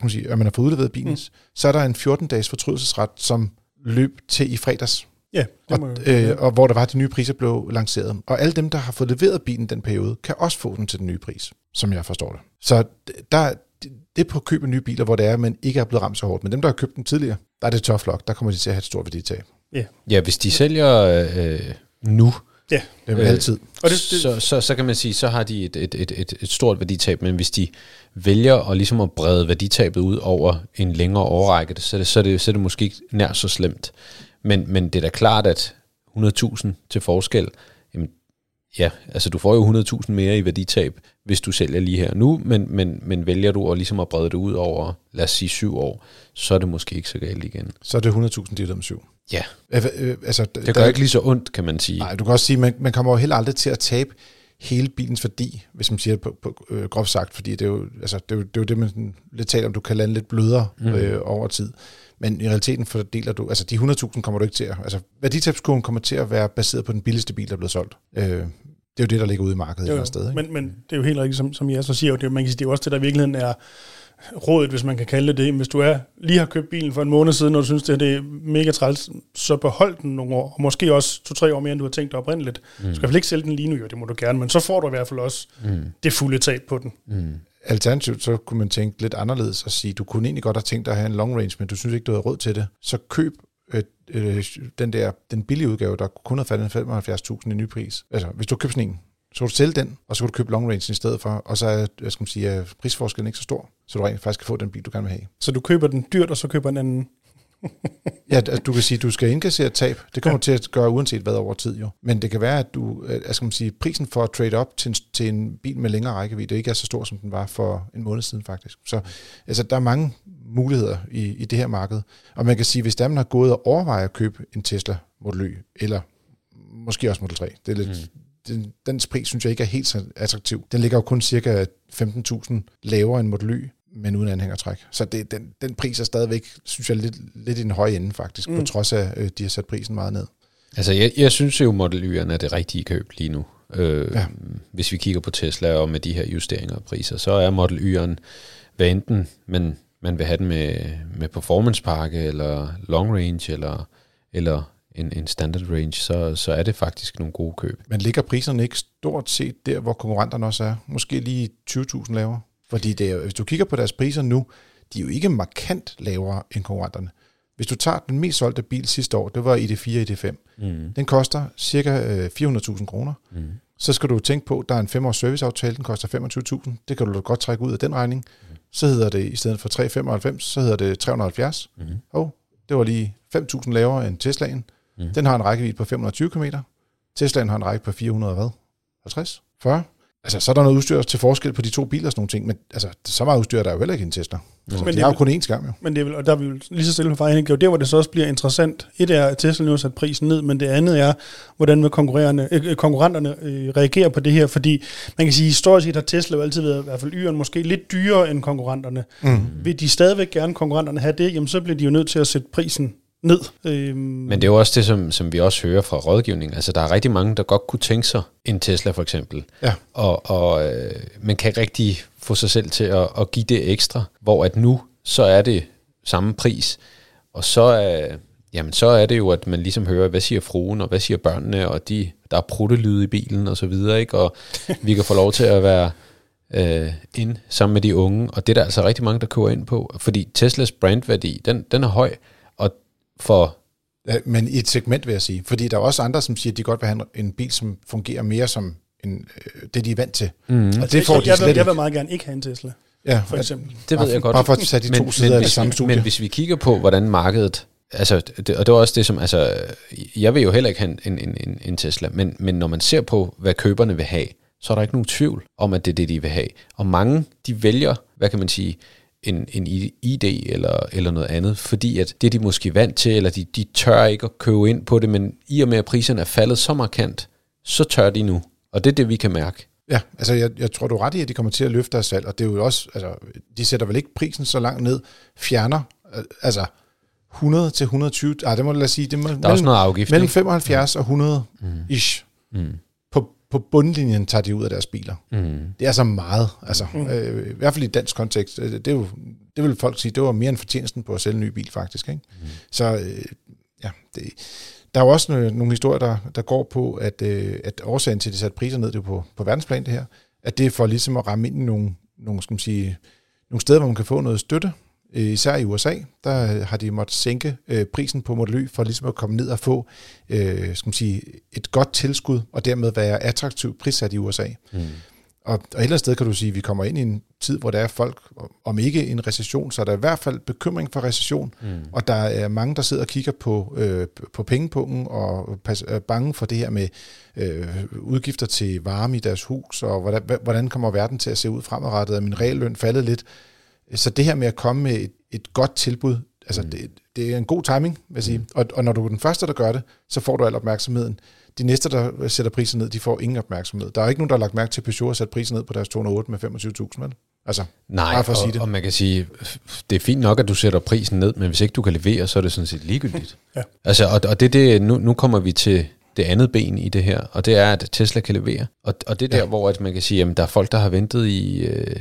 man sige, at man har fået udleveret bilen, mm. så er der en 14-dages fortrydelsesret, som løb til i fredags. ja, det Og, må, øh, og hvor der var, at de nye priser blev lanceret. Og alle dem, der har fået leveret bilen den periode, kan også få den til den nye pris, som jeg forstår det. Så der, det er på køb af nye biler, hvor det er, man ikke er blevet ramt så hårdt. Men dem, der har købt den tidligere, der er det tough luck. Der kommer de til at have et stort værditab. Ja, hvis de sælger øh, nu, ja. Det er jo Øh, altid. Og det, det, så, så, så kan man sige, så har de et, et, et, et, et stort værditab, men hvis de vælger at, ligesom at brede værditabet ud over en længere årrække, så er det, så er det, så er det måske ikke nær så slemt. Men, men det er da klart, at 100.000 til forskel, jamen, ja, altså du får jo 100.000 mere i værditab, hvis du sælger lige her nu, men, men, men vælger du at, ligesom at brede det ud over, lad os sige syv år, så er det måske ikke så galt igen. Så er det 100.000 delt med syv. Ja, Øh, øh, altså, det gør ikke lige så ondt, kan man sige. Nej, du kan også sige, at man, man kommer jo heller aldrig til at tabe hele bilens værdi, hvis man siger det på, på øh, groft sagt, fordi det er, jo, altså, det, er jo, det er jo det, man lidt taler om, du kan lande lidt blødere mm. øh, over tid. Men i realiteten fordeler du, altså de 100.000 kommer du ikke til at, altså værditabskurven kommer til at være baseret på den billigste bil, der er blevet solgt. Øh, det er jo det, der ligger ude i markedet et jo, eller andet sted. Ikke? men, men det er jo helt rigtigt, som, som jeg så siger, det, man kan sige, det er jo også det, der i virkeligheden er rådet, hvis man kan kalde det. Hvis du er lige har købt bilen for en måned siden, og du synes, det, her, det er mega træls, så behold den nogle år, og måske også to-tre år mere, end du har tænkt dig oprindeligt. Mm. Du skal i hvert fald ikke sælge den lige nu, jo, det må du gerne, men så får du i hvert fald også mm. det fulde tab på den. Mm. Alternativt, så kunne man tænke lidt anderledes og sige, du kunne egentlig godt have tænkt dig at have en long range, men du synes ikke, du har råd til det. Så køb øh, øh, den der, den billige udgave, der kun har faldet 75.000 i ny pris. Altså, hvis du køber sådan en, så kan du sælge den, og så kan du købe long range i stedet for, og så er, hvad skal man sige, er prisforskellen ikke så stor, så du rent faktisk kan få den bil, du gerne vil have. Så du køber den dyrt, og så køber en anden. [laughs] Ja, altså, du kan sige, at du skal indkassere tab. Det kommer ja. til at gøre uanset hvad over tid jo. Men det kan være, at du, altså, skal man sige, prisen for at trade op til en, til en bil med længere rækkevidde ikke er så stor, som den var for en måned siden faktisk. Så altså, der er mange muligheder i, i det her marked. Og man kan sige, hvis der man har gået og overvejer at købe en Tesla Model Y, eller måske også Model 3, det er lidt, mm. Den, dens pris synes jeg ikke er helt så attraktiv. Den ligger jo kun cirka 15.000 lavere end Model Y, men uden anhængertræk. Så det, den, den pris er stadigvæk, synes jeg, lidt, lidt i den høje ende faktisk, mm. på trods af, øh, de har sat prisen meget ned. Altså, jeg, jeg synes jo, Model Y'erne er det rigtige køb lige nu. Øh, Ja. Hvis vi kigger på Tesla og med de her justeringer af priser, så er Model Y'eren, hvad enten man, man vil have den med, med performancepakke, eller long range, eller, eller en, en standard range, så, så er det faktisk nogle gode køb. Men ligger priserne ikke stort set der, hvor konkurrenterne også er? Måske lige 20.000 lavere? Fordi det er, hvis du kigger på deres priser nu, de er jo ikke markant lavere end konkurrenterne. Hvis du tager den mest solgte bil sidste år, det var ID4 og ID5. Mm. Den koster cirka øh, 400.000 kroner. Mm. Så skal du tænke på, at der er en 5 års serviceaftale, den koster 25.000. Det kan du godt trække ud af den regning. Så hedder det, i stedet for 395, så hedder det 370. Mm. Og det var lige 5.000 lavere end Teslaen. Mm. Den har en rækkevidde på 520 km. Teslaen har en række på 400 hvad? 50? 40? Altså, så er der noget udstyr til forskel på de to biler og sådan nogle ting, men altså, så meget udstyr er der jo heller ikke i en Tesla. Altså, Men det de er jo kun én skærm jo. Men det er vel, og der er vi jo lige så stille vej hen, det er hvor det så også bliver interessant. Et er, at Tesla nu har sat prisen ned, men det andet er, hvordan vil konkurrerende, øh, konkurrenterne øh, reagere på det her, fordi man kan sige, historisk set har Tesla jo altid været, i hvert fald Y'eren, måske lidt dyrere end konkurrenterne. Mm. Vil de stadigvæk gerne konkurrenterne have det, jamen så bliver de jo nødt til at sætte prisen ned. Øhm, Men det er jo også det, som, som vi også hører fra rådgivning. Altså, der er rigtig mange, der godt kunne tænke sig en Tesla for eksempel. Ja. Og, og øh, man kan ikke rigtig få sig selv til at, at give det ekstra, hvor at nu, så er det samme pris. Og så er, jamen, så er det jo, at man ligesom hører, hvad siger fruen, og hvad siger børnene, og de, der er pruttelyde i bilen, og så videre, ikke? Og [laughs] vi kan få lov til at være øh, ind sammen med de unge, og det er der altså rigtig mange, der køber ind på, fordi Teslas brandværdi, den, den er høj, for men i et segment, vil jeg sige. Fordi der er også andre, som siger, at de godt vil have en, en bil, som fungerer mere som en, øh, det, de er vant til. Mm. Og det får jeg, de jeg, slet vil, jeg vil meget gerne ikke have en Tesla, Ja, for eksempel. Det ved jeg godt. Bare for at tage de to sider af det samme studie. Men hvis vi kigger på, hvordan markedet... Altså, det, og det var også det, som... Altså, jeg vil jo heller ikke have en, en, en, en Tesla, men, men når man ser på, hvad køberne vil have, så er der ikke nogen tvivl om, at det er det, de vil have. Og mange, de vælger, hvad kan man sige, en, en ID eller, eller noget andet, fordi at det er de måske vant til, eller de, de tør ikke at købe ind på det, men i og med, at priserne er faldet så markant, så tør de nu. Og det er det, vi kan mærke. Ja, altså jeg, jeg tror, du er ret i, at de kommer til at løfte deres salg, og det er jo også, altså, de sætter vel ikke prisen så langt ned, fjerner, øh, altså 100 til 120, ah, det må jeg lade sige, det må, Der er også noget afgift. mellem ikke? 75 og 100 ish. Mm. På, bundlinjen tager de ud af deres biler. Mm. Det er så meget, altså, øh, i hvert fald i dansk kontekst. øh, Det, er jo, det vil folk sige, det var mere end fortjenesten på at sælge en ny bil, faktisk. Ikke? Mm. Så øh, ja, det, der er jo også nogle, nogle historier, der, der går på, at, øh, at årsagen til, at de satte priser ned, det er på, på verdensplan det her, at det er for ligesom at ramme ind i nogle, nogle, skal man sige, nogle steder, hvor man kan få noget støtte. Øh, Især i USA, der har de måttet sænke øh, prisen på Model Y for ligesom at komme ned og få øh, skal man sige, et godt tilskud, og dermed være attraktivt prissat i USA. Mm. Og, og et eller andet sted kan du sige, at vi kommer ind i en tid, hvor der er folk, om ikke en recession, så er der i hvert fald bekymring for recession, Mm. og der er mange, der sidder og kigger på, øh, på pengepungen og pas, er bange for det her med øh, udgifter til varme i deres hus, og hvordan, hvordan kommer verden til at se ud fremadrettet? Er min realløn faldet lidt? Så det her med at komme med et, et godt tilbud, altså mm. det, det er en god timing, vil jeg sige. Og, og når du er den første, der gør det, så får du al opmærksomheden. De næste, der sætter prisen ned, de får ingen opmærksomhed. Der er ikke nogen, der har lagt mærke til, at Peugeot har sat prisen ned på deres 208 med 25.000, vel? Altså, Nej, Bare for at og, sige det. og man kan sige, det er fint nok, at du sætter prisen ned, men hvis ikke du kan levere, så er det sådan set ligegyldigt. [laughs] Ja. Altså, og, og det, det, nu, nu kommer vi til det andet ben i det her, og det er, at Tesla kan levere. Og, og det er der, ja. hvor at man kan sige, at der er folk, der har ventet i øh,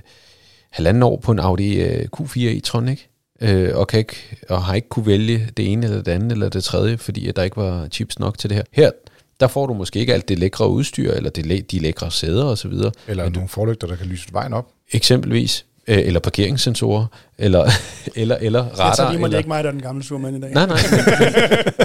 halvanden år på en Audi øh, Q4 e-tron, ikke? Øh, og, kan ikke, og har ikke kunne vælge det ene eller det andet eller det tredje, fordi at der ikke var chips nok til det her. Her, der får du måske ikke alt det lækre udstyr, eller det, de lækre sæder osv., eller nogle forlygter, der kan lyse vejen op. eksempelvis, øh, eller parkeringssensorer, eller, [laughs] eller, eller Jeg radar. tager lige mig, eller, ikke mig, der er den gamle surmand i dag. Nej, nej,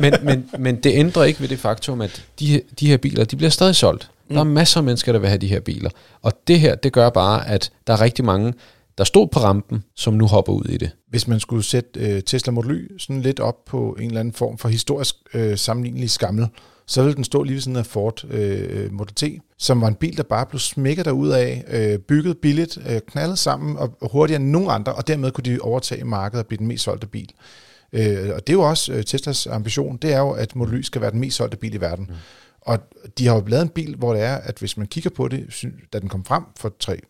men, men, men, men det ændrer ikke ved det faktum, at de, de her biler, de bliver stadig solgt. Der er masser af mennesker, der vil have de her biler. Og det her, det gør bare, at der er rigtig mange, der stod på rampen, som nu hopper ud i det. Hvis man skulle sætte øh, Tesla Model Y sådan lidt op på en eller anden form for historisk øh, sammenlignelig skammel, så ville den stå lige ved siden af Ford øh, Model T, som var en bil, der bare blev smækket derud af, øh, bygget billigt, øh, knaldet sammen og, og hurtigere end nogen andre, og dermed kunne de overtage markedet og blive den mest solgte bil. Øh, og det er jo også øh, Teslas ambition, det er jo, at Model Y skal være den mest solgte bil i verden. Mm. Og de har jo lavet en bil, hvor det er, at hvis man kigger på det, da den kom frem for tre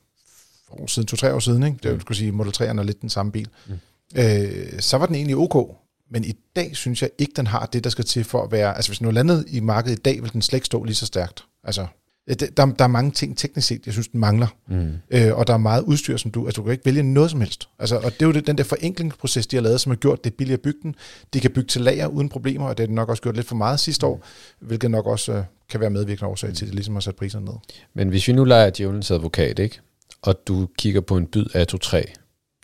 år siden, to-tre år siden, ikke? det er jo, skulle sige, Model 3'eren er lidt den samme bil, mm. øh, så var den egentlig ok. Men i dag synes jeg ikke, den har det, der skal til for at være... Altså hvis den var landet i markedet i dag, vil den slet ikke stå lige så stærkt. Altså, der, der er mange ting teknisk set, jeg synes, den mangler. Mm. Øh, og der er meget udstyr, som du... Altså du kan ikke vælge noget som helst. Altså, og det er jo det, den der forenklingsproces, de har lavet, som har gjort det billigere at bygge den. De kan bygge til lager uden problemer, og det har de nok også gjort lidt for meget sidste år, hvilket nok også øh, kan være medvirkende årsag til, at det ligesom har sat priserne ned. Men hvis vi nu leger djævelens advokat, ikke? og du kigger på en byd Atto 3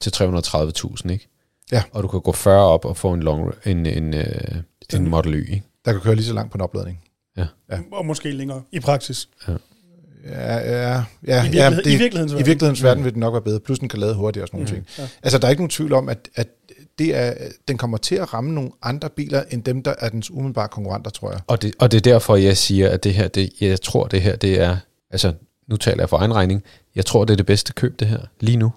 til 330.000, ikke? Ja. og du kan gå 40 op og få en, long, en, en, øh, en Model Y. Ikke? Der kan køre lige så langt på en opladning. Og måske længere i praksis. Ja, ja, ja, I, virkelighed, ja, det, I virkelighedens I verden. virkelighedens verden vil den nok være bedre, plus den kan lade hurtigere og sådan nogle Mm. ting. Ja. Altså, der er ikke nogen tvivl om, at, at det er, den kommer til at ramme nogle andre biler, end dem, der er dens umiddelbare konkurrenter, tror jeg. Og det, og det er derfor, jeg siger, at det her, det, jeg tror, det her, det er, altså, nu taler jeg for egen regning, jeg tror, det er det bedste køb, det her, lige nu,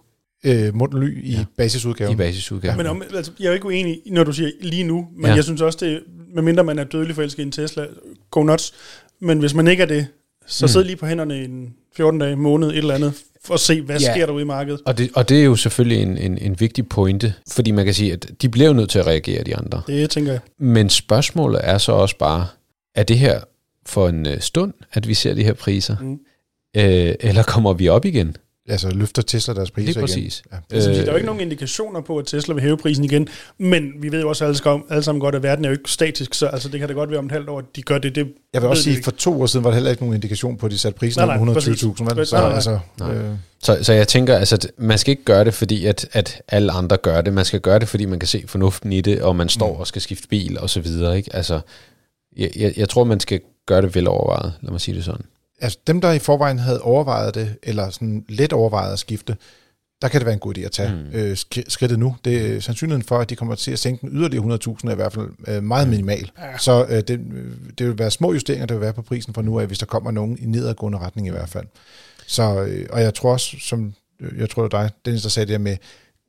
Øh, Morten Ly i Ja. basisudgaven. i basisudgaven. Men om, altså, jeg er jo ikke uenig, når du siger lige nu, men Ja. jeg synes også, det medmindre man er dødelig forelsket i en Tesla, go nuts. Men hvis man ikke er det, så Mm. sid lige på hænderne i en 14 dage, måned, et eller andet, for at se, hvad Ja. ja. sker der ude i markedet. Og det, og det er jo selvfølgelig en, en, en vigtig pointe, fordi man kan sige, at de bliver jo nødt til at reagere, de andre. Det tænker jeg. Men spørgsmålet er så også bare, er det her for en øh, stund, at vi ser de her priser? Mm. Øh, eller kommer vi op igen? Altså, løfter Tesla deres priser Lige igen. præcis. Ja. Altså, Øh, der er jo ikke nogen indikationer på, at Tesla vil hæve prisen igen, men vi ved jo også alle, skam- alle sammen godt, at verden er jo ikke statisk, så altså, det kan da godt være om et halvt år, at de gør det. det Jeg vil også sige, at for to år siden var der heller ikke nogen indikation på, at de satte prisen Nej, op nej, præcis. 120.000. vel? Så altså, øh, Så, så jeg tænker, altså, at man skal ikke gøre det, fordi at, at alle andre gør det. Man skal gøre det, fordi man kan se fornuften i det, og man står Mm. og skal skifte bil og så videre. Ikke? Altså, jeg, jeg, jeg tror, man skal gøre det velovervejet, lad mig sige det sådan. Altså dem, der i forvejen havde overvejet det, eller sådan lidt overvejet at skifte, der kan det være en god idé at tage Mm. mm. øh, sk- skridtet nu. Det er sandsynligheden for, at de kommer til at sænke den yderligere 100.000 er i hvert fald øh, meget minimal. Ja. Så øh, det, øh, det vil være små justeringer, der vil være på prisen fra nu af, hvis der kommer nogen i nedadgående retning i hvert fald. Så, øh, og jeg tror også, som øh, jeg tror det var dig, Dennis, der sagde det her med,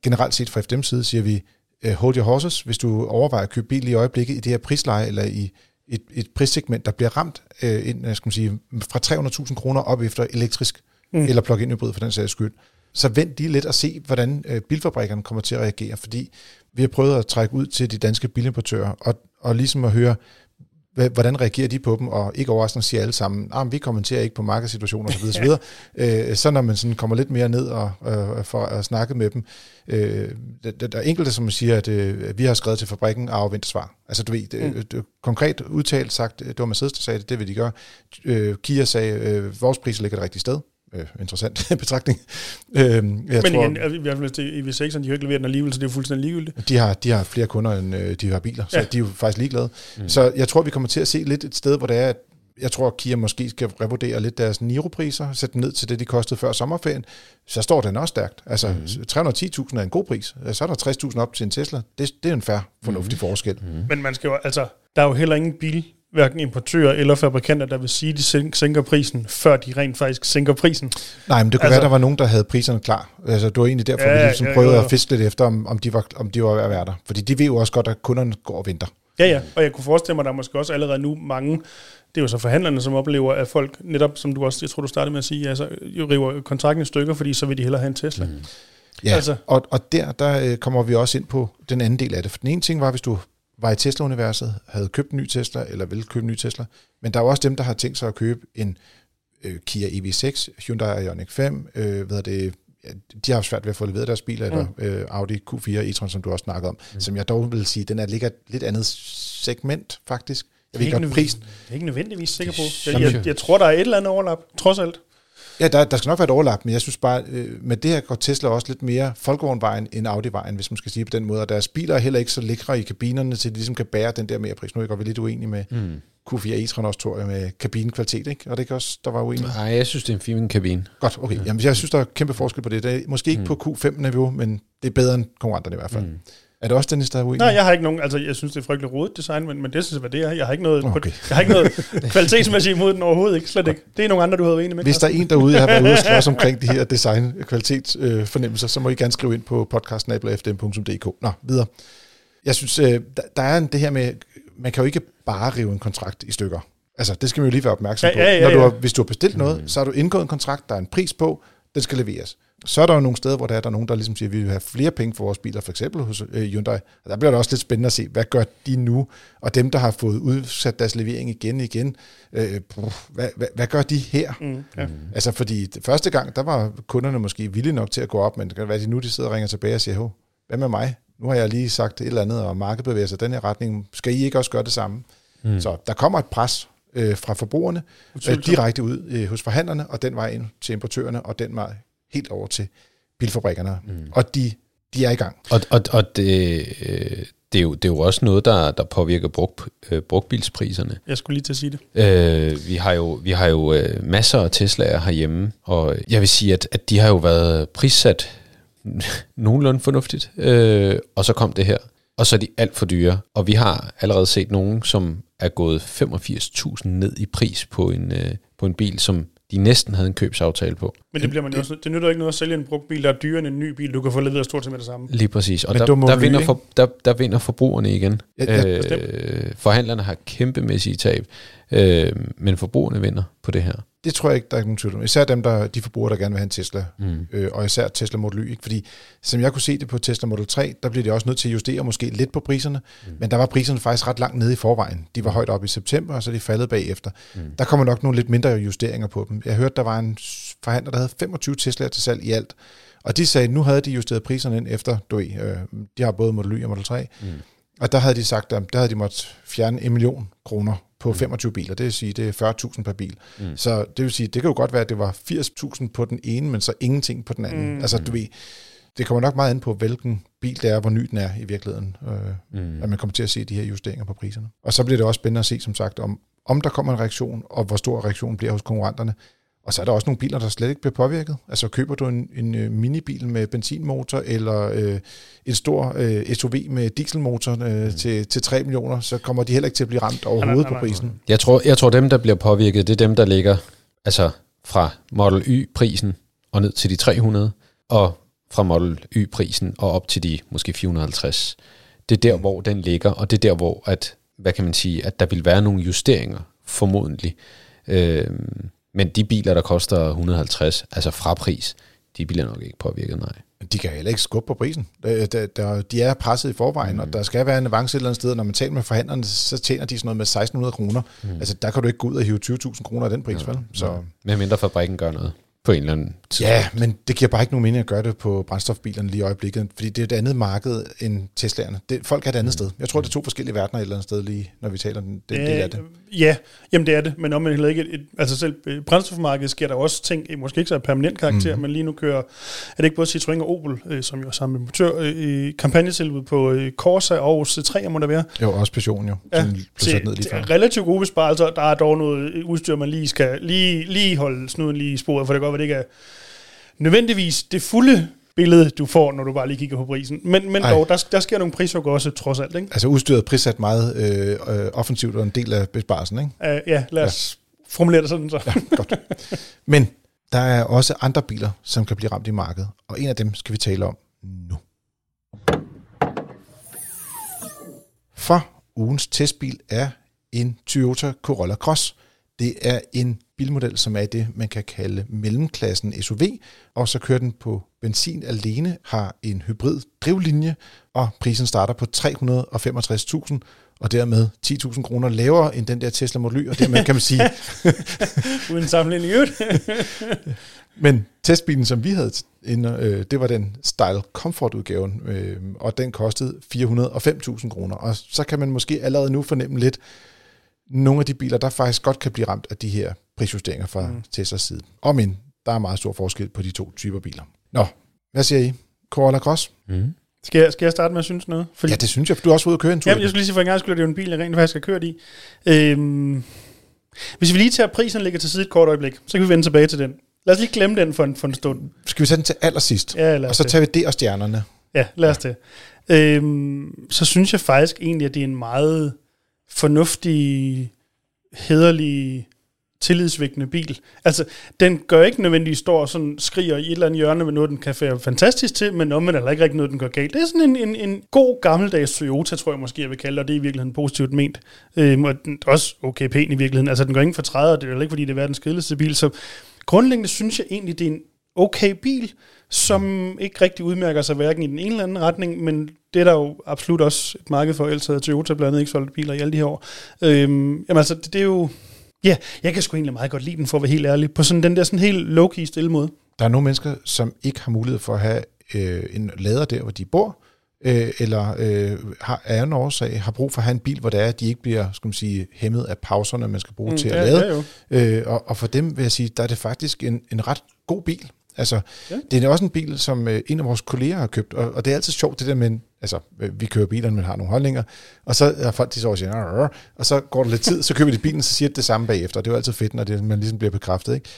generelt set fra FDM's side, siger vi, øh, hold your horses, hvis du overvejer at købe bil i øjeblikket i det her prisleje, eller i et, et prissegment, der bliver ramt øh, ind, skal man sige, fra 300.000 kroner op efter elektrisk mm. eller plug-in hybrid for den sags skyld, så vent lige lidt og se, hvordan øh, bilfabrikkerne kommer til at reagere, fordi vi har prøvet at trække ud til de danske bilimportører, og, og ligesom at høre, hvordan reagerer de på dem, og ikke overraskende siger alle sammen, ah, vi kommenterer ikke på markedssituationer osv. osv. [laughs] øh, så når man sådan kommer lidt mere ned og øh, for at snakke med dem, øh, der, der er enkelte, som siger, at øh, vi har skrevet til fabrikken og afventet svar. Altså du ved, mm. konkret udtalt sagt, det var Mercedes, der sagde det, det vil de gøre. Øh, Kia sagde, øh, vores pris ligger det rigtige sted. Øh, interessant [laughs] betragtning. Øh, jeg Men tror, igen, altså, i hvert fald V6'erne, de har ikke leveret den alligevel, så det er fuldstændig ligegyldigt. De har, de har flere kunder, end øh, de har biler, så ja. de er jo faktisk ligeglade. Mm. Så jeg tror, vi kommer til at se lidt et sted, hvor det er, at jeg tror, at Kia måske skal revurdere lidt deres Niro-priser, sætte dem ned til det, de kostede før sommerferien, så står den også stærkt. Altså, mm. 310.000 er en god pris. Så er der 60.000 op til en Tesla. Det, det er en fair, fornuftig mm. forskel. Mm. Men man skal jo, altså, der er jo heller ingen bil, hverken importører eller fabrikanter, der vil sige, at de sænker prisen, før de rent faktisk sænker prisen. Nej, men det kunne altså, være, der var nogen, der havde priserne klar. Altså, det var egentlig derfor, ja, vi ligesom ja, prøvede ja, ja. at fiske lidt efter, om, om, de var, om de var ved at være der. Fordi de ved jo også godt, at kunderne går og venter. Ja, ja, og jeg kunne forestille mig, at der er måske også allerede nu mange, det er jo så forhandlerne, som oplever, at folk netop, som du også, jeg tror du startede med at sige, altså, jo river kontrakten i stykker, fordi så vil de hellere have en Tesla. Mm. Ja, altså. og, og der, der øh, kommer vi også ind på den anden del af det. For den ene ting var, hvis du var i Tesla-universet, havde købt en ny Tesla, eller vil købe en ny Tesla. Men der er også dem, der har tænkt sig at købe en øh, Kia EV6, Hyundai Ioniq 5, øh, hvad det, de har svært ved at få leveret deres biler, mm. eller øh, Audi Q4 e-tron, som du også snakkede om, mm. som jeg dog vil sige, den er ligger et lidt andet segment, faktisk. Jeg ved ikke prisen. Det er ikke nødvendigvis sikker på. Jeg, jeg, jeg tror, der er et eller andet overlap, trods alt. Ja, der, der skal nok være et overlap, men jeg synes bare, øh, med det her går Tesla også lidt mere folkevognvejen end Audi-vejen, hvis man skal sige på den måde. Og deres biler er heller ikke så lækre i kabinerne, til de ligesom kan bære den der mere pris. Nu er jeg godt lidt uenig med mm. Q4 e-tron også, tror jeg, med kabinkvalitet, ikke? Og det kan også, der var uenig. Nej, jeg synes, det er en fin kabine. Godt, okay. Jamen, jeg synes, der er kæmpe forskel på det. det er måske ikke mm. på Q5-niveau, men det er bedre end konkurrenterne i hvert fald. Mm. Er det også Dennis, der er uenig? Nej, jeg har ikke nogen, altså jeg synes, det er frygteligt rodet design, men, men det synes jeg, hvad det er. Jeg har ikke noget, okay. [laughs] jeg har ikke noget kvalitetsmæssigt imod den overhovedet, ikke? Slet ikke. Det er nogle andre, du har været enig med. Hvis der er en derude, der har været ude og [laughs] slås omkring de her design kvalitetsfornemmelser, øh, så må I gerne skrive ind på podcastnabla.fdm.dk. Nå, videre. Jeg synes, øh, der, der er en, det her med, man kan jo ikke bare rive en kontrakt i stykker. Altså, det skal man jo lige være opmærksom ja, på. Ja, ja, ja. Når du har, hvis du har bestilt noget, mm. så har du indgået en kontrakt, der er en pris på, den skal leveres. Så er der jo nogle steder, hvor der er, der er nogen, der ligesom siger, at vi vil have flere penge for vores biler, for eksempel hos øh, Hyundai. Og der bliver det også lidt spændende at se, hvad gør de nu? Og dem, der har fået udsat deres levering igen og igen, øh, hvad, hvad, hvad gør de her? Mm, ja. Altså fordi det første gang, der var kunderne måske villige nok til at gå op, men det kan være, at de nu de sidder og ringer tilbage og siger, hvad med mig? Nu har jeg lige sagt et eller andet, og markedet bevæger sig den her retning. Skal I ikke også gøre det samme? Mm. Så der kommer et pres øh, fra forbrugerne øh, direkte ud øh, hos forhandlerne, og den vej ind til importørerne, og den vej helt over til bilfabrikkerne. Mm. Og de, de er i gang. Og, og, og det, øh, det, er jo, det er jo også noget, der, der påvirker brug, øh, brugbilspriserne. Jeg skulle lige til at sige det. Øh, vi har jo, vi har jo øh, masser af Tesla'er herhjemme, og jeg vil sige, at, at de har jo været prissat [laughs] nogenlunde fornuftigt, øh, og så kom det her. Og så er de alt for dyre, og vi har allerede set nogen, som er gået 85.000 ned i pris på en, øh, på en bil, som de næsten havde en købsaftale på. Men det, bliver man jo også, det nytter ikke noget at sælge en brugt bil, der er dyrere end en ny bil. Du kan få leveret stort set med det samme. Lige præcis. Og der, der, vinder for, der, der vinder forbrugerne igen. Ja, ja, øh, forhandlerne har kæmpemæssige tab, øh, men forbrugerne vinder på det her. Det tror jeg ikke, der er nogen tvivl om. Især dem, der, de forbrugere, der gerne vil have en Tesla. Mm. Øh, og især Tesla Model Y. Ikke? Fordi som jeg kunne se det på Tesla Model 3, der bliver de også nødt til at justere måske lidt på priserne. Mm. Men der var priserne faktisk ret langt nede i forvejen. De var højt op i september, og så er de faldet bagefter. Mm. Der kommer nok nogle lidt mindre justeringer på dem. Jeg hørte, der var en forhandler, der havde 25 Tesla'er til salg i alt. Og de sagde, at nu havde de justeret priserne ind efter, du ved, øh, de har både Model Y og Model 3. Mm. Og der havde de sagt, at der havde de måttet fjerne en million kroner på 25 mm. biler. Det vil sige, det er 40.000 per bil. Mm. Så det vil sige, det kan jo godt være, at det var 80.000 på den ene, men så ingenting på den anden. Mm. Altså, du ved, det kommer nok meget an på, hvilken bil det er, hvor ny den er i virkeligheden, øh, mm. at man kommer til at se de her justeringer på priserne. Og så bliver det også spændende at se, som sagt, om, om der kommer en reaktion, og hvor stor reaktionen bliver hos konkurrenterne. Og så er der også nogle biler, der slet ikke bliver påvirket. Altså køber du en, en øh, minibil med benzinmotor, eller øh, en stor øh, SUV med dieselmotor øh, mm. til, til 3 millioner, så kommer de heller ikke til at blive ramt overhovedet på prisen. Jeg tror, jeg tror, dem, der bliver påvirket, det er dem, der ligger altså fra Model Y-prisen og ned til de 300, og fra Model Y-prisen og op til de måske 450. Det er der, hvor den ligger, og det er der, hvor at, hvad kan man sige, at der vil være nogle justeringer, formodentlig. Øh, Men de biler, der koster 150, altså fra pris, de biler er nok ikke påvirket, nej. De kan heller ikke skubbe på prisen. Der, der, der, de er presset i forvejen, mm. og der skal være en avance et eller andet sted. Når man taler med forhandlerne, så tjener de sådan noget med 1600 kroner. Mm. Altså, der kan du ikke gå ud og hive 20.000 kroner af den pris, ja, vel? Så. Ja. Med mindre fabrikken gør noget på en eller anden tidspunkt. Ja, men det giver bare ikke nogen mening at gøre det på brændstofbilerne lige i øjeblikket, fordi det er et andet marked end Teslaerne. Det, folk er et andet mm. sted. Jeg tror, det er to forskellige verdener et eller andet sted lige, når vi taler den, den ja, del af det. Ja, jamen det er det, men om man heller ikke, et, altså selv i brændstofmarkedet sker der også ting, måske ikke så permanent karakter, mm. men lige nu kører, er det ikke både Citroën og Opel, øh, som jo er samme motor, øh, i kampagnetilbud på øh, Corsa og C3, må der være. Jo, også Passion jo, ja, til, ned lige før. relativt gode besparelser, der er dog noget udstyr, man lige skal lige, lige holde snuden lige i sporet, for det kan være, det ikke er nødvendigvis det fulde billede, du får, når du bare lige kigger på prisen. Men, men dog, der, der sker nogle prishug også, trods alt. Ikke? Altså udstyret prissat meget øh, øh, offensivt og en del af besparelsen, ikke? Uh, ja, lad os ja. formulere det sådan så. ja, godt. Men der er også andre biler, som kan blive ramt i markedet, og en af dem skal vi tale om nu. For ugens testbil er en Toyota Corolla Cross. Det er en bilmodel, som er det, man kan kalde mellemklassen SUV, og så kører den på benzin alene, har en hybrid drivlinje, og prisen starter på 365.000, og dermed 10.000 kroner lavere end den der Tesla Model Y, og dermed kan man sige... [laughs] Uden sammenligning i [laughs] Men testbilen, som vi havde inde, øh, det var den Style Comfort-udgaven, øh, og den kostede 405.000 kroner. Og så kan man måske allerede nu fornemme lidt, nogle af de biler, der faktisk godt kan blive ramt af de her prisjusteringer fra mm. Teslas side. Og men, der er meget stor forskel på de to typer biler. Nå, hvad siger I? Corolla Cross? Mm. Skal jeg, skal jeg starte med at synes noget? Fordi, ja, det synes jeg, for du har også ude at køre en tur. Jamen, jeg skulle lige sige, for en gang skulle det jo en bil, jeg rent faktisk har kørt i. Øhm, hvis vi lige tager prisen ligger til side et kort øjeblik, så kan vi vende tilbage til den. Lad os lige glemme den for en, for en stund. Skal vi tage den til allersidst? Ja, og så tager vi det og stjernerne. Ja, lad os ja. det. Øhm, så synes jeg faktisk egentlig, at det er en meget fornuftig, hederlig tillidsvækkende bil. Altså, den gør ikke nødvendigvis står og sådan skriger i et eller andet hjørne med noget, den kan være fantastisk til, men om man heller ikke rigtig noget, den gør galt. Det er sådan en, en, en god gammeldags Toyota, tror jeg måske, jeg vil kalde det, og det er i virkeligheden positivt ment. Øhm, og den er også okay pæn i virkeligheden. Altså, den går ingen for træder, det er ikke, fordi det er verdens kedeligste bil. Så grundlæggende synes jeg egentlig, det er en okay bil, som ikke rigtig udmærker sig hverken i den ene eller anden retning, men det er der jo absolut også et marked for, ellers havde Toyota blandt andet ikke solgt biler i alle de her år. Øhm, jamen altså, det, det er jo Ja, jeg kan sgu egentlig meget godt lide den, for at være helt ærlig. På sådan den der sådan helt low-key stille måde. Der er nogle mennesker, som ikke har mulighed for at have øh, en lader der, hvor de bor, øh, eller øh, har, er en årsag, har brug for at have en bil, hvor det er, at de ikke bliver skal man sige, hæmmet af pauserne, man skal bruge mm, til at ja, lade. Ja, øh, og, og for dem vil jeg sige, der er det faktisk en, en ret god bil. Altså, ja. det er også en bil, som øh, en af vores kolleger har købt, og, og det er altid sjovt, det der med, altså, øh, vi kører bilerne, men har nogle holdninger, og så er folk, de så siger, og så går der lidt tid, så køber de bilen, så siger det det samme bagefter, og det er jo altid fedt, når det, man ligesom bliver bekræftet, ikke?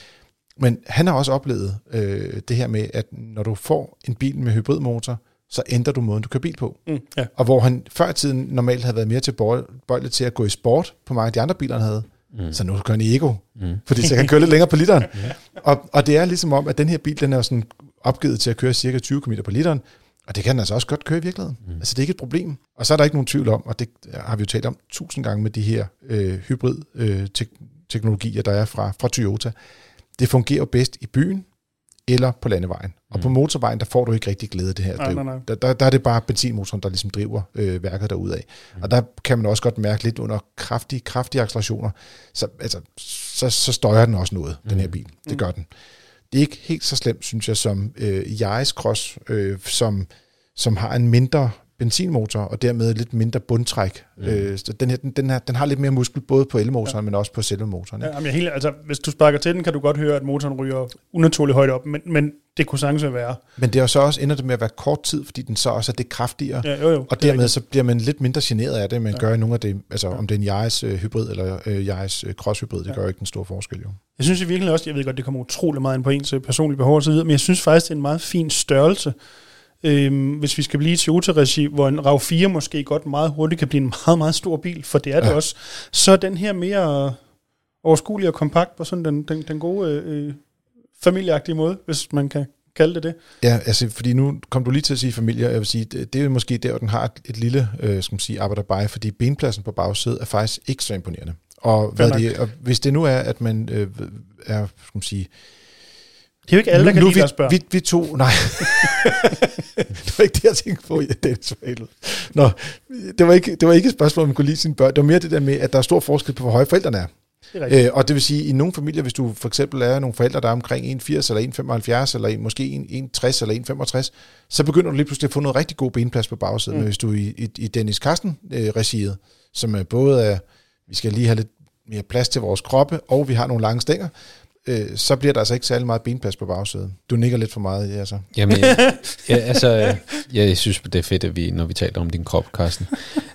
Men han har også oplevet øh, det her med, at når du får en bil med hybridmotor, så ændrer du måden, du kører bil på. Mm, ja. Og hvor han før i tiden normalt havde været mere tilbøjelig til at gå i sport på mange af de andre biler, han havde, Mm. Så nu kører han i Ego, mm. fordi så kan han køre lidt længere på literen. [laughs] ja. og, og det er ligesom om, at den her bil, den er sådan opgivet til at køre cirka 20 km på literen, og det kan den altså også godt køre i virkeligheden. Mm. Altså det er ikke et problem. Og så er der ikke nogen tvivl om, og det har vi jo talt om tusind gange med de her øh, hybrid øh, teknologier, der er fra, fra Toyota. Det fungerer bedst i byen, eller på landevejen. Og mm. på motorvejen, der får du ikke rigtig glæde af det her driv. Nej, nej, nej. Der, der, der er det bare benzinmotoren, der ligesom driver øh, værket derudad. Mm. Og der kan man også godt mærke lidt under kraftige, kraftige accelerationer, så, altså, så, så støjer den også noget, mm. den her mm. bil. Det mm. gør den. Det er ikke helt så slemt, synes jeg, som øh, Yaris Cross, øh, som, som har en mindre benzinmotor, og dermed lidt mindre bundtræk. Mm. Øh, så den, her, den, den, her, den har lidt mere muskel, både på elmotoren, ja. men også på selve motoren. Ja, men hele, altså, hvis du sparker til den, kan du godt høre, at motoren ryger unaturligt højt op, men, men det kunne sagtens være. Men det er så også ender det med at være kort tid, fordi den så også er det kraftigere, ja, jo, jo, og dermed så bliver man lidt mindre generet af det, man ja. gør nogle af det, altså ja. om det er en Yaris øh, hybrid eller øh, Yaris øh, det ja. gør ikke den store forskel jo. Jeg synes i virkeligheden også, jeg ved godt, det kommer utrolig meget ind på ens personlige behov og så videre, men jeg synes faktisk, det er en meget fin størrelse, Øhm, hvis vi skal blive i Toyota-regi, hvor en RAV4 måske godt meget hurtigt kan blive en meget, meget stor bil, for det er det ja. også, så er den her mere overskuelig og kompakt på sådan den, den, den gode øh, familieagtige måde, hvis man kan kalde det det. Ja, altså, fordi nu kom du lige til at sige familie, jeg vil sige, det, det er måske der, hvor den har et, et lille, øh, skal man sige, arbejderbej, fordi benpladsen på bagsædet er faktisk ikke så imponerende. Og, hvad det, og hvis det nu er, at man øh, er, skal man sige, Det er jo ikke alle, der kan nu, lide vi, deres børn. vi, vi to, nej. [laughs] det var ikke det, jeg tænkte på, ja, Dennis Vale. Nå, det var, ikke, det var ikke et spørgsmål, om man kunne lide sine børn. Det var mere det der med, at der er stor forskel på, hvor høje forældrene er. Det er. Øh, og det vil sige, at i nogle familier, hvis du for eksempel er nogle forældre, der er omkring 1,80 eller 1,75 eller måske 1,60 eller 1,65, så begynder du lige pludselig at få noget rigtig god benplads på bagsiden. Mm. Men hvis du er i, i, i Dennis Carsten-regiet, som er både er, vi skal lige have lidt mere plads til vores kroppe, og vi har nogle lange stænger, øh, så bliver der altså ikke særlig meget benplads på bagsiden. Du nikker lidt for meget, ja, så. Jamen, [laughs] ja, altså, ja, jeg synes, det er fedt, at vi, når vi taler om din krop, Carsten.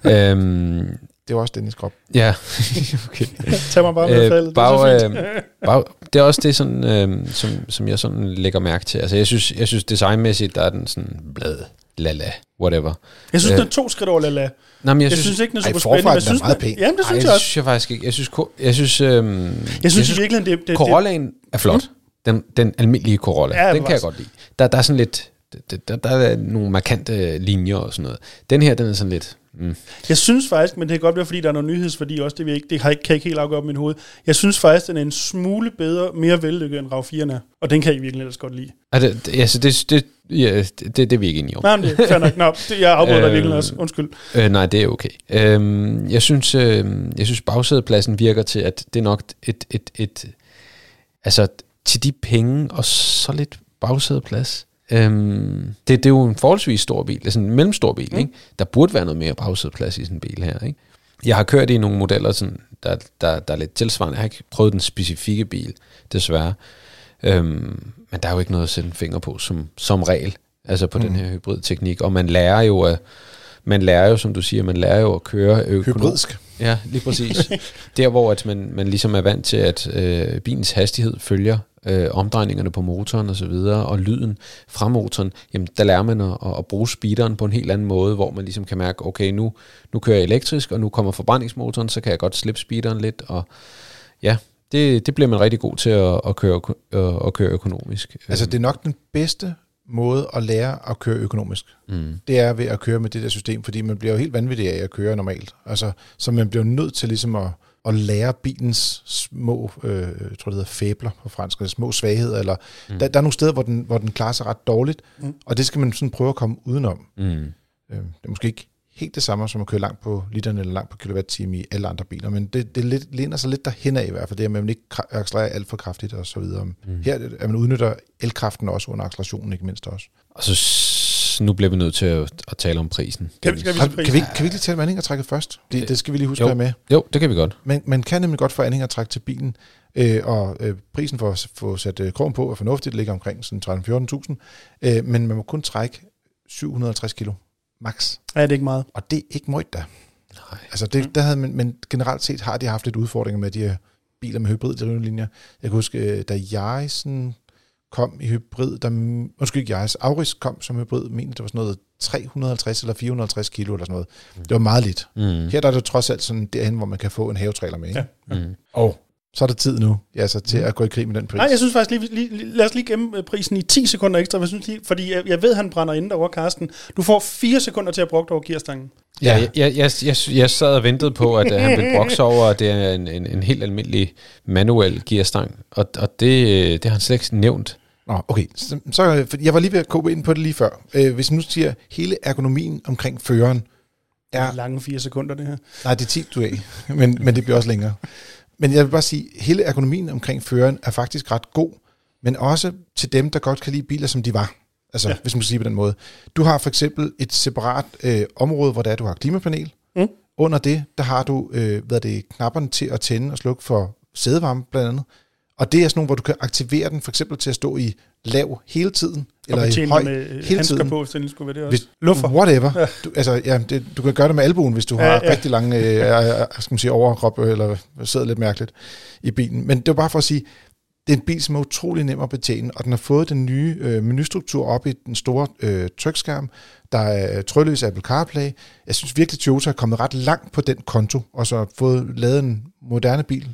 øhm, Det var også Dennis krop. ja, [laughs] okay. Tag mig bare med Øh, faldet. bag, det er så fint. øh, bag, det er også det, sådan, øh, som, som jeg sådan lægger mærke til. Altså, jeg synes, jeg synes designmæssigt, der er den sådan blad, lala, whatever. Jeg synes, øh, den er to skridt over Lala. Nå, men Jeg, jeg synes ikke, den er ej, super forfra spændende. men er Jeg synes, meget den- pæn. Jamen, det synes Ej, jeg også. synes jeg faktisk ikke. Jeg synes, ko- jeg synes, øhm, Jeg synes i virkeligheden, det, det, det, Corollaen er flot. Den, den almindelige Corolla, Ja, den kan jeg godt lide. Der, der er sådan lidt, der, der, der er nogle markante linjer og sådan noget. Den her, den er sådan lidt, mm, Jeg synes faktisk, men det kan godt være, fordi der er noget nyhedsværdi også, det, jeg ikke, det har kan jeg ikke helt afgøre op i mit hoved. Jeg synes faktisk, den er en smule bedre, mere vellykket end RAV 4'eren er. Og den kan jeg virkelig ellers godt lide. er det, altså det, det, ja, det, det, det er vi ikke enige om. Nej, men det er nok. Nå, det, jeg afbryder dig Øh, virkelig også. Undskyld. Øh, nej, det er okay. Øhm, jeg synes, øh, jeg synes bagsædepladsen virker til, at det er nok et, et, et, altså til de penge og så lidt bagsædeplads. Øhm, det, det er jo en forholdsvis stor bil, det er sådan en mellemstor bil, mm. ikke? Der burde være noget mere bagsædeplads i sådan en bil her, ikke? Jeg har kørt i nogle modeller, sådan, der, der, der er lidt tilsvarende. Jeg har ikke prøvet den specifikke bil, desværre. Øhm, men der er jo ikke noget at sætte en finger på som, som regel, altså på mm. den her hybridteknik. Og man lærer jo, at, man lærer jo, som du siger, man lærer jo at køre økonomisk. Hybridsk. Ja, lige præcis. [laughs] Der hvor at man, man ligesom er vant til, at øh, bilens hastighed følger øh, omdrejningerne på motoren og så videre, og lyden fra motoren, jamen der lærer man at, at bruge speederen på en helt anden måde, hvor man ligesom kan mærke, okay, nu, nu kører jeg elektrisk, og nu kommer forbrændingsmotoren, så kan jeg godt slippe speederen lidt, og ja, det, det bliver man rigtig god til at, at, køre, øh, at køre økonomisk. Altså, det er nok den bedste måde at lære at køre økonomisk. mm. det er ved at køre med det der system, fordi man bliver jo helt vanvittig af at køre normalt. Altså, så man bliver nødt til ligesom at, at lære bilens små, øh, jeg tror det hedder fæbler på fransk, eller små svagheder, eller mm. der, der er nogle steder, hvor den, hvor den klarer sig ret dårligt, mm. og det skal man sådan prøve at komme udenom. Mm. Øh, det er måske ikke helt det samme som at køre langt på literen eller langt på kilowatt-time i alle andre biler, men det, det lidt, læner sig lidt derhen af i hvert fald, det er, at man ikke accelererer alt for kraftigt og så videre. Mm. Her er man udnytter elkraften også under accelerationen, ikke mindst også. Og så nu bliver vi nødt til at, at tale om prisen. Kan vi, skal vi til prisen? kan, vi, kan vi ikke lige tale om anhængertrækket først? Det, det skal vi lige huske Jo. at med. Jo, det kan vi godt. Man, man kan nemlig godt få anhængertræk til bilen, øh, og øh, prisen for at få sat øh, krogen på er fornuftigt, ligger omkring sådan 13-14.000, øh, men man må kun trække 750 kilo max. Ja, det er ikke meget. Og det er ikke møjt da. Nej. Altså det, der havde man, men generelt set har de haft lidt udfordringer med de her biler med hybriddrivlinjer. Jeg kan huske, øh, da Jarisen kom i hybrid, der, undskyld ikke Jaris, Auris kom som hybrid, mente det var sådan noget 350 eller 450 kilo eller sådan noget. Det var meget lidt. Mm. Her der er det trods alt sådan derhen, hvor man kan få en havetræler med. Ikke? Ja. Mm. Og så er det tid nu ja, så til at gå i krig med den pris. Nej, jeg synes faktisk lige, lige, lad os lige gemme øh, prisen i 10 sekunder ekstra, jeg synes lige, fordi jeg, jeg ved, han brænder ind over Karsten. Du får 4 sekunder til at bruge over gearstangen. Ja, jeg, jeg, jeg, jeg, jeg sad og ventede på, at uh, han ville brokse over, at det er en, en, en helt almindelig manuel gearstang, og, og det, øh, det har han slet ikke nævnt. Nå, okay. Så, så, jeg var lige ved at kobe ind på det lige før. Øh, hvis nu siger, hele ergonomien omkring føreren er... lange 4 sekunder, det her. Nej, det er 10, du er [laughs] men, men det bliver også længere. Men jeg vil bare sige, hele ergonomien omkring føreren er faktisk ret god, men også til dem, der godt kan lide biler, som de var. Altså, ja. Hvis man skal sige på den måde. Du har for eksempel et separat øh, område, hvor der er, du har klimapanel. Mm. Under det, der har du øh, hvad det, knapperne til at tænde og slukke for sædevarme blandt andet. Og det er sådan nogle, hvor du kan aktivere den for eksempel til at stå i lav hele tiden, eller og i betjene høj med øh, hele tiden. på, hvis det skulle være det også. Hvis, Luffer. Whatever. Ja. Du, altså, ja, det, du kan gøre det med albuen, hvis du Ja, har ja. rigtig lange øh, øh, skal man sige, overkrop, eller sidder lidt mærkeligt i bilen. Men det var bare for at sige, det er en bil, som er utrolig nem at betjene, og den har fået den nye øh, menustruktur op i den store øh, trykskærm. Der er trådløs Apple CarPlay. Jeg synes virkelig, Toyota er kommet ret langt på den konto, og så har fået lavet en moderne bil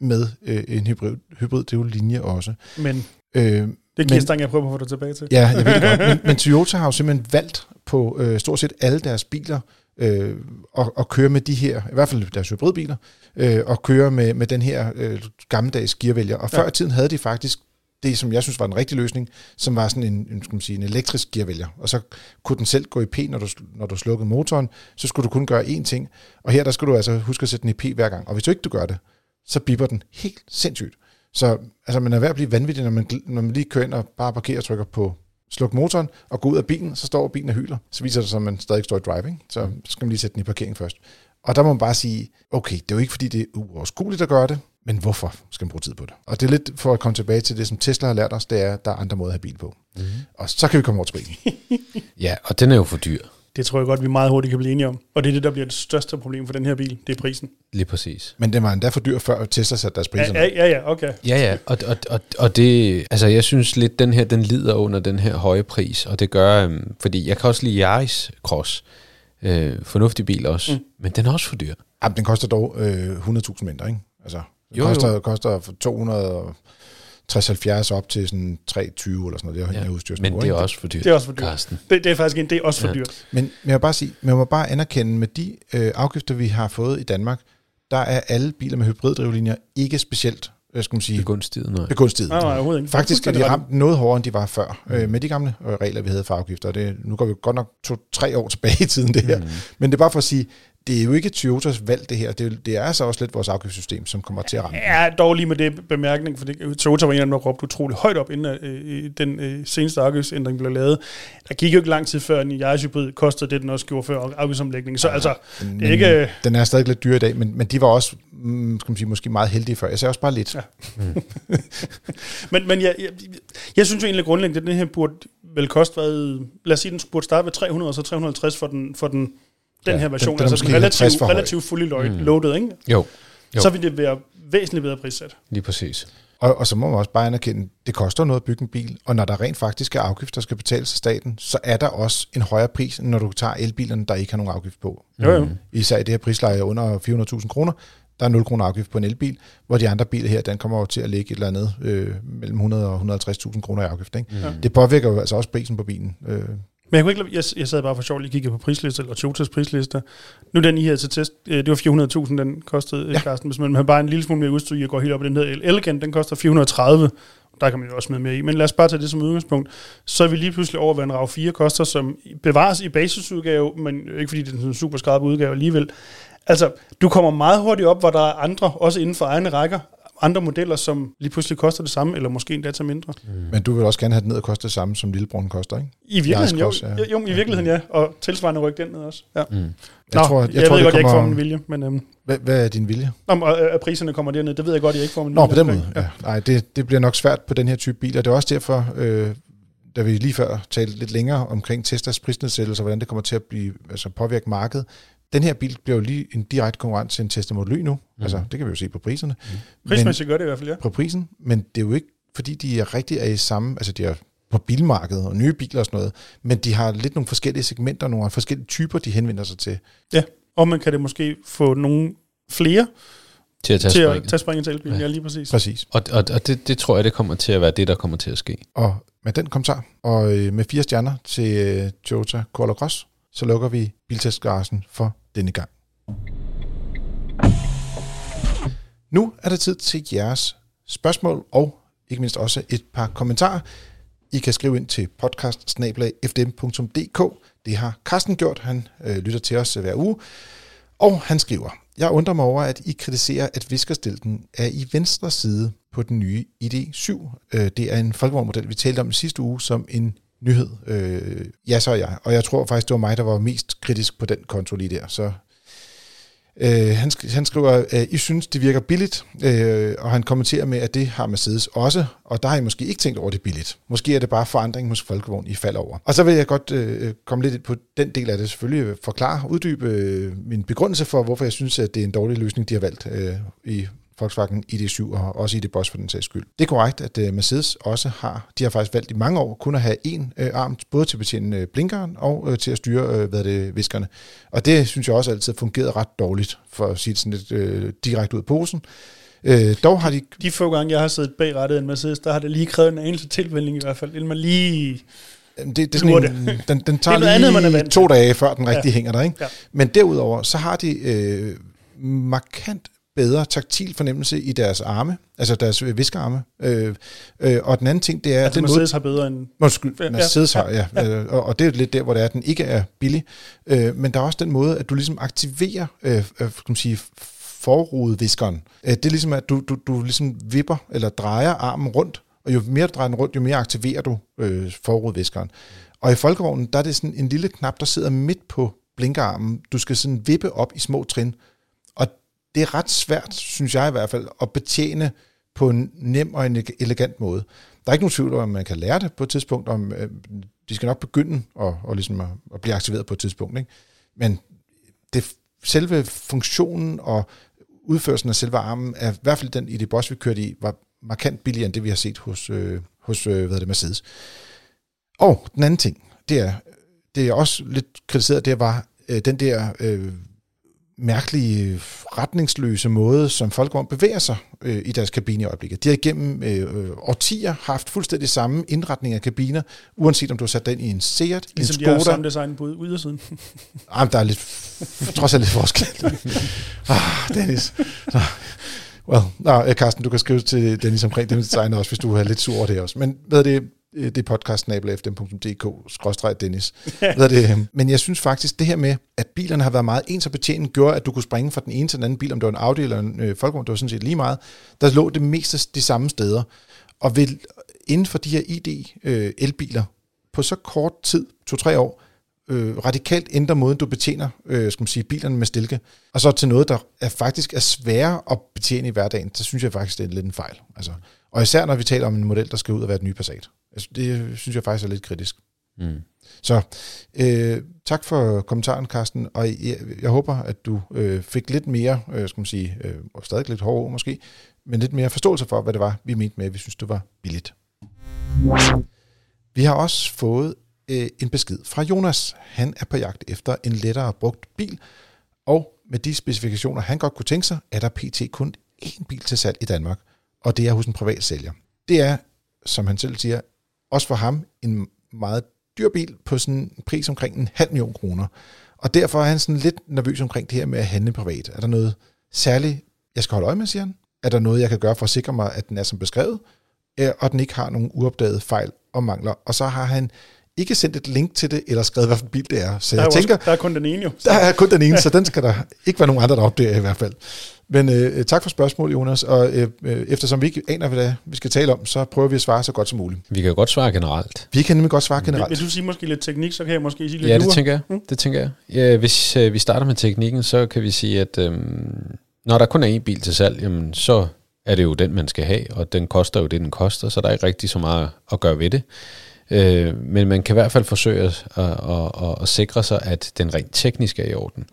med øh, en hybrid, hybrid drivlinje også. Men Øh, det er gearstangen, jeg prøver at få dig tilbage til. Ja, jeg ved det godt. Men, [laughs] men Toyota har jo simpelthen valgt på øh, stort set alle deres biler øh, at, at køre med de her, i hvert fald deres hybridbiler, øh, og køre med, med den her øh, gammeldags gearvælger. Og før i tiden havde de faktisk det, som jeg synes var en rigtig løsning, som var sådan en, en, skal man sige, en elektrisk gearvælger. Og så kunne den selv gå i P, når du, når du slukkede motoren, så skulle du kun gøre én ting. Og her der skal du altså huske at sætte den i P hver gang. Og hvis du ikke du gør det, så bipper den helt sindssygt. Så altså, man er ved at blive vanvittig, når man, når man lige kører ind og bare parkerer og trykker på sluk motoren og går ud af bilen, så står bilen og hyler. Så viser det sig, at man stadig står i driving. Så skal man lige sætte den i parkering først. Og der må man bare sige, okay, det er jo ikke fordi, det er uoverskueligt at gøre det, men hvorfor skal man bruge tid på det? Og det er lidt for at komme tilbage til det, som Tesla har lært os, det er, at der er andre måder at have bil på. Mm-hmm. Og så kan vi komme over til bilen. [laughs] Ja, og den er jo for dyr. Det tror jeg godt, vi meget hurtigt kan blive enige om. Og det er det, der bliver det største problem for den her bil. Det er prisen. Lige præcis. Men den var endda for dyr, før Tesla satte deres priser Ja, ja, ja, ja okay. Ja, ja, og, og, og, og det, altså jeg synes lidt, den her, den lider under den her høje pris, og det gør, øhm, fordi jeg kan også lide Yaris Cross, øh, fornuftig bil også, mm. men den er også for dyr. Jamen, den koster dog øh, 100.000 mindre, ikke? Altså, den Jo, jo. koster, koster fra 260 op til sådan 320 eller sådan noget. Det er jo Ja, ja. udstyrs Men det er også for dyrt, Det er også for dyrt. Det, det er faktisk en, det er også for Ja. dyrt. Men, men jeg vil bare sige, man må bare anerkende, med de øh, afgifter, vi har fået i Danmark, der er alle biler med hybriddrivlinjer ikke specielt, hvad skal man sige, Begunstiget, nej. begunstiget. Nej, nej, ikke. Faktisk er de ramt noget hårdere, end de var før, mm. øh, med de gamle øh, regler, vi havde for afgifter. Det, nu går vi godt nok to-tre år tilbage i tiden, det her. Mm. Men det er bare for at sige, det er jo ikke Toyotas valg, det her. Det er, det er altså også lidt vores afgiftssystem, som kommer til at ramme. Ja, dog lige med det bemærkning, for det, Toyota var en af dem, der råbte utrolig højt op, inden øh, den øh, seneste afgiftsændring blev lavet. Der gik jo ikke lang tid før, en Yaris hybrid kostede det, den også gjorde før afgiftsomlægningen. Så altså, Men, det er ikke... Den er stadig lidt dyr i dag, men, men de var også mm, skal man sige, måske meget heldige før. Jeg sagde også bare lidt. Ja. [laughs] Men, men jeg, jeg, jeg synes jo egentlig grundlæggende, at den her burde vel koste, hvad, lad os sige, den burde starte ved 300 og så 350 for den, for den, den Ja, her version, den er altså den 50 relativt, relativt fully loaded, mm. ikke? Jo, Jo. så vil det være væsentligt bedre prissat. lige præcis. Og, og så må man også bare anerkende, det koster noget at bygge en bil, og når der rent faktisk er afgifter, der skal betales af staten, så er der også en højere pris, end når du tager elbilerne, der ikke har nogen afgift på. Jo, jo. Især i det her prisleje under 400.000 kroner, der er 0 kroner afgift på en elbil, hvor de andre biler her, den kommer jo til at ligge et eller andet øh, mellem 100 og 150.000 kroner i afgift. Ikke? Mm. Det påvirker jo altså også prisen på bilen. Øh, Men jeg, kunne ikke, jeg, jeg sad bare for sjov lige kiggede på prislister, eller Toyotas prislister. Nu den I her til test, øh, det var 400.000, den kostede, ja. Ja. Carsten. Hvis man har bare en lille smule mere udstyr, og går helt op i den her Elegant, den koster 430. Der kan man jo også med mere i. Men lad os bare tage det som udgangspunkt. Så er vi lige pludselig over, hvad en RAV 4 koster, som bevares i basisudgave, men ikke fordi det er sådan en super skarp udgave alligevel. Altså, du kommer meget hurtigt op, hvor der er andre, også inden for egne rækker, andre modeller, som lige pludselig koster det samme, eller måske endda til mindre. mm. Men du vil også gerne have den ned og koste det samme, som lillebror koster, ikke? I virkeligheden, jo, cross, ja. jo, i virkeligheden ja, og tilsvarende rykke den ned også. Ja. Mm. Jeg Nå, tror, jeg, jeg, jeg tror, ved det godt, jeg ikke får kommer... min vilje, men øhm, Hvad, hvad er din vilje? om, og, øh, at priserne kommer derned, det ved jeg godt, jeg ikke får min Nå, vilje. på den måde. Ja. Nej, det, det bliver nok svært på den her type biler. Det er også derfor, øh, da vi lige før talte lidt længere omkring Teslas prisnedsættelse, og hvordan det kommer til at blive, altså påvirke markedet. Den her bil bliver jo lige en direkte konkurrent til en Tesla Model Y nu. Mm. Altså, det kan vi jo se på priserne. Mm. Prismæssigt gør det i hvert fald, ja. på prisen, men det er jo ikke, fordi de er rigtig er i samme, altså de er på bilmarkedet og nye biler og sådan noget, men de har lidt nogle forskellige segmenter, nogle forskellige typer, de henvender sig til. ja. Og man kan det måske få nogle flere Til at tage til at springet. tage springet til elbilen, Ja. ja. lige præcis. Præcis. Og, og, og det, det tror jeg, det kommer til at være det, der kommer til at ske. Og med den kommentar, og øh, med fire stjerner til øh, Toyota Corolla Cross, så lukker vi Biltestgarsen for denne gang. Nu er det tid til jeres spørgsmål, og ikke mindst også et par kommentarer. I kan skrive ind til podcast Det har Carsten gjort, han øh, lytter til os hver uge. Og han skriver, jeg undrer mig over, at I kritiserer, at viskerstilten er i venstre side på den nye ID7. Øh, det er en folkevognmodel, vi talte om i sidste uge som en nyhed. Øh, ja, så er jeg. Og jeg tror faktisk, det var mig, der var mest kritisk på den konto lige der. Så Øh, han, sk- han skriver, at I synes, det virker billigt, øh, og han kommenterer med, at det har Mercedes også, og der har I måske ikke tænkt over, det billigt. Måske er det bare forandring hos Folkevogn, I falder over. Og så vil jeg godt øh, komme lidt ind på den del af det, selvfølgelig forklare, uddybe øh, min begrundelse for, hvorfor jeg synes, at det er en dårlig løsning, de har valgt øh, i Volkswagen ID7 og også ID Boss for den sags skyld. Det er korrekt, at øh, Mercedes også har, de har faktisk valgt i mange år kun at have en øh, arm, både til at betjene øh, blinkeren og øh, til at styre øh, hvad det, viskerne. Og det synes jeg også altid har fungeret ret dårligt, for at sige det sådan lidt øh, direkte ud af posen. Øh, dog har de... De få gange, jeg har siddet bag rattet en Mercedes, der har det lige krævet en anelse tilvænning i hvert fald, inden man lige Det, det er sådan en, den, den [laughs] tager er andet, man er lige vant to dage, før den rigtig Ja. hænger der. Ikke? Ja. Men derudover, så har de øh, markant bedre taktil fornemmelse i deres arme, altså deres viskearme. Øh, øh, og den anden ting, det er, Altså, den måde, Mercedes har bedre end... Undskyld, Ja, Mercedes ja, har, ja. ja. Øh, Og, og det er lidt der, hvor det er, at den ikke er billig. Øh, men der er også den måde, at du ligesom aktiverer øh, øh, skal man sige, forrudeviskeren. Øh, det er ligesom, at du, du, du ligesom vipper eller drejer armen rundt, og jo mere du drejer den rundt, jo mere aktiverer du øh, forrudeviskeren. Og i folkevognen, der er det sådan en lille knap, der sidder midt på blinkerarmen. Du skal sådan vippe op i små trin. Det er ret svært, synes jeg i hvert fald, at betjene på en nem og en elegant måde. Der er ikke nogen tvivl om, at man kan lære det på et tidspunkt. Om, øh, de skal nok begynde at, og ligesom at, at blive aktiveret på et tidspunkt. Ikke? Men det, selve funktionen og udførelsen af selve armen, er i hvert fald den i det boss, vi kørte i, var markant billigere end det, vi har set hos, øh, hos øh, hvad hedder det, Mercedes. Og den anden ting, det er, det er også lidt kritiseret, det var øh, den der øh, mærkelige, retningsløse måde, som Folkevogn bevæger sig øh, i deres kabine i øjeblikket. De har igennem øh, årtier haft fuldstændig samme indretning af kabiner, uanset om du har sat den i en Seat, Ligesom en de har Skoda. samme design på ydersiden. [laughs] Ah, men der er lidt, trods alt lidt forskel. [laughs] ah, Dennis. Nå. Well, nå, øh, Carsten, du kan skrive til Dennis omkring det design også, hvis du er lidt sur over det også. Men hvad er det? Øh, Det er podcastnabelafdm.dk, Dennis. [laughs] Hvad er det? Men jeg synes faktisk, det her med, at bilerne har været meget ens at betjene, gjorde, at du kunne springe fra den ene til den anden bil, om det var en Audi eller en øh, Folkevogn, det var sådan set lige meget. Der lå det mest de samme steder. Og ved, inden for de her ID-elbiler, på så kort tid, to-tre år, øh, radikalt ændre måden, du betjener øh, skal man sige, bilerne med stilke, og så til noget, der er faktisk er sværere at betjene i hverdagen, så synes jeg faktisk, det er lidt en fejl. Altså, og især når vi taler om en model, der skal ud og være den nye Passat. Altså, det synes jeg faktisk er lidt kritisk. Mm. Så øh, tak for kommentaren, Carsten, og jeg, jeg håber, at du øh, fik lidt mere, øh, skal man sige, øh, og stadig lidt hårde ord måske, men lidt mere forståelse for, hvad det var, vi mente med, at vi synes, det var billigt. Vi har også fået øh, en besked fra Jonas. Han er på jagt efter en lettere brugt bil, og med de specifikationer, han godt kunne tænke sig, er der pt. kun én bil til salg i Danmark, og det er hos en privat sælger. Det er, som han selv siger, også for ham en meget dyr bil på sådan en pris omkring en halv million kroner. Og derfor er han sådan lidt nervøs omkring det her med at handle privat. Er der noget særligt, jeg skal holde øje med, siger han? Er der noget, jeg kan gøre for at sikre mig, at den er som beskrevet? Øh, og den ikke har nogen uopdagede fejl og mangler. Og så har han ikke sendt et link til det, eller skrevet, hvilken bil det er. Så Der er, jeg tænker, også, der er kun den ene jo. der er kun den ene, så den skal der ikke være nogen andre, der opdager i hvert fald. Men øh, tak for spørgsmålet, Jonas. Og øh, øh, eftersom vi ikke aner, hvad det er, vi skal tale om, så prøver vi at svare så godt som muligt. Vi kan godt svare generelt. Vi kan nemlig godt svare generelt. vil du sige måske lidt teknik, så kan jeg måske sige lidt Ja, det tænker jeg. Mm. Det tænker jeg. Ja, hvis øh, vi starter med teknikken, så kan vi sige, at øhm, når der kun er én bil til salg, jamen, så er det jo den, man skal have, og den koster jo det, den koster, så der er ikke rigtig så meget at gøre ved det. Øh, men man kan i hvert fald forsøge at, at, at, at, sikre sig, at den rent teknisk er i orden.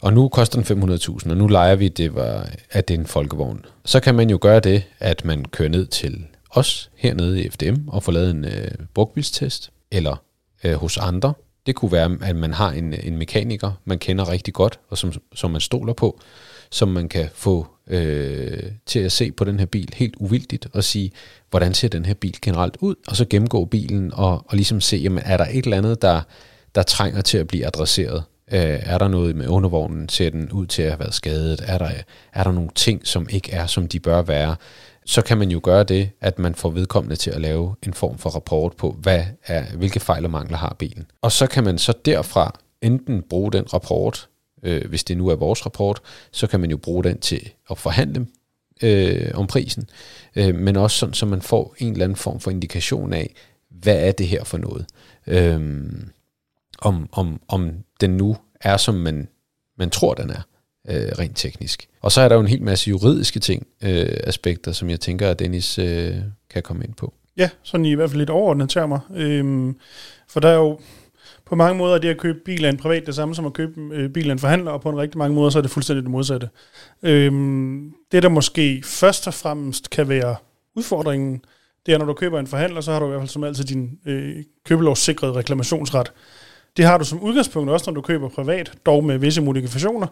Og nu koster den 500.000, og nu leger vi, det var, at det er en folkevogn. Så kan man jo gøre det, at man kører ned til os hernede i FDM og får lavet en øh, brugbilstest, eller øh, hos andre. Det kunne være, at man har en, en mekaniker, man kender rigtig godt, og som, som man stoler på, som man kan få øh, til at se på den her bil helt uvildigt og sige, hvordan ser den her bil generelt ud, og så gennemgå bilen og, og ligesom se, jamen, er der et eller andet, der, der trænger til at blive adresseret? Øh, er der noget med undervognen? Ser den ud til at have været skadet? Er der, er der nogle ting, som ikke er, som de bør være? Så kan man jo gøre det, at man får vedkommende til at lave en form for rapport på, hvad er, hvilke fejl og mangler har bilen. Og så kan man så derfra enten bruge den rapport, øh, hvis det nu er vores rapport, så kan man jo bruge den til at forhandle øh, om prisen, øh, men også sådan, så man får en eller anden form for indikation af, hvad er det her for noget? Øh, om, om, om den nu er, som man, man tror, den er, øh, rent teknisk. Og så er der jo en hel masse juridiske ting, øh, aspekter, som jeg tænker, at Dennis øh, kan komme ind på. Ja, sådan i hvert fald lidt overordnet termer. Øhm, for der er jo på mange måder det at købe bil af en privat det samme som at købe øh, bil af en forhandler, og på en rigtig mange måder så er det fuldstændig det modsatte. Øhm, det der måske først og fremmest kan være udfordringen, det er, når du køber en forhandler, så har du i hvert fald som altid din øh, købelovssikrede reklamationsret. Det har du som udgangspunkt også, når du køber privat, dog med visse modifikationer.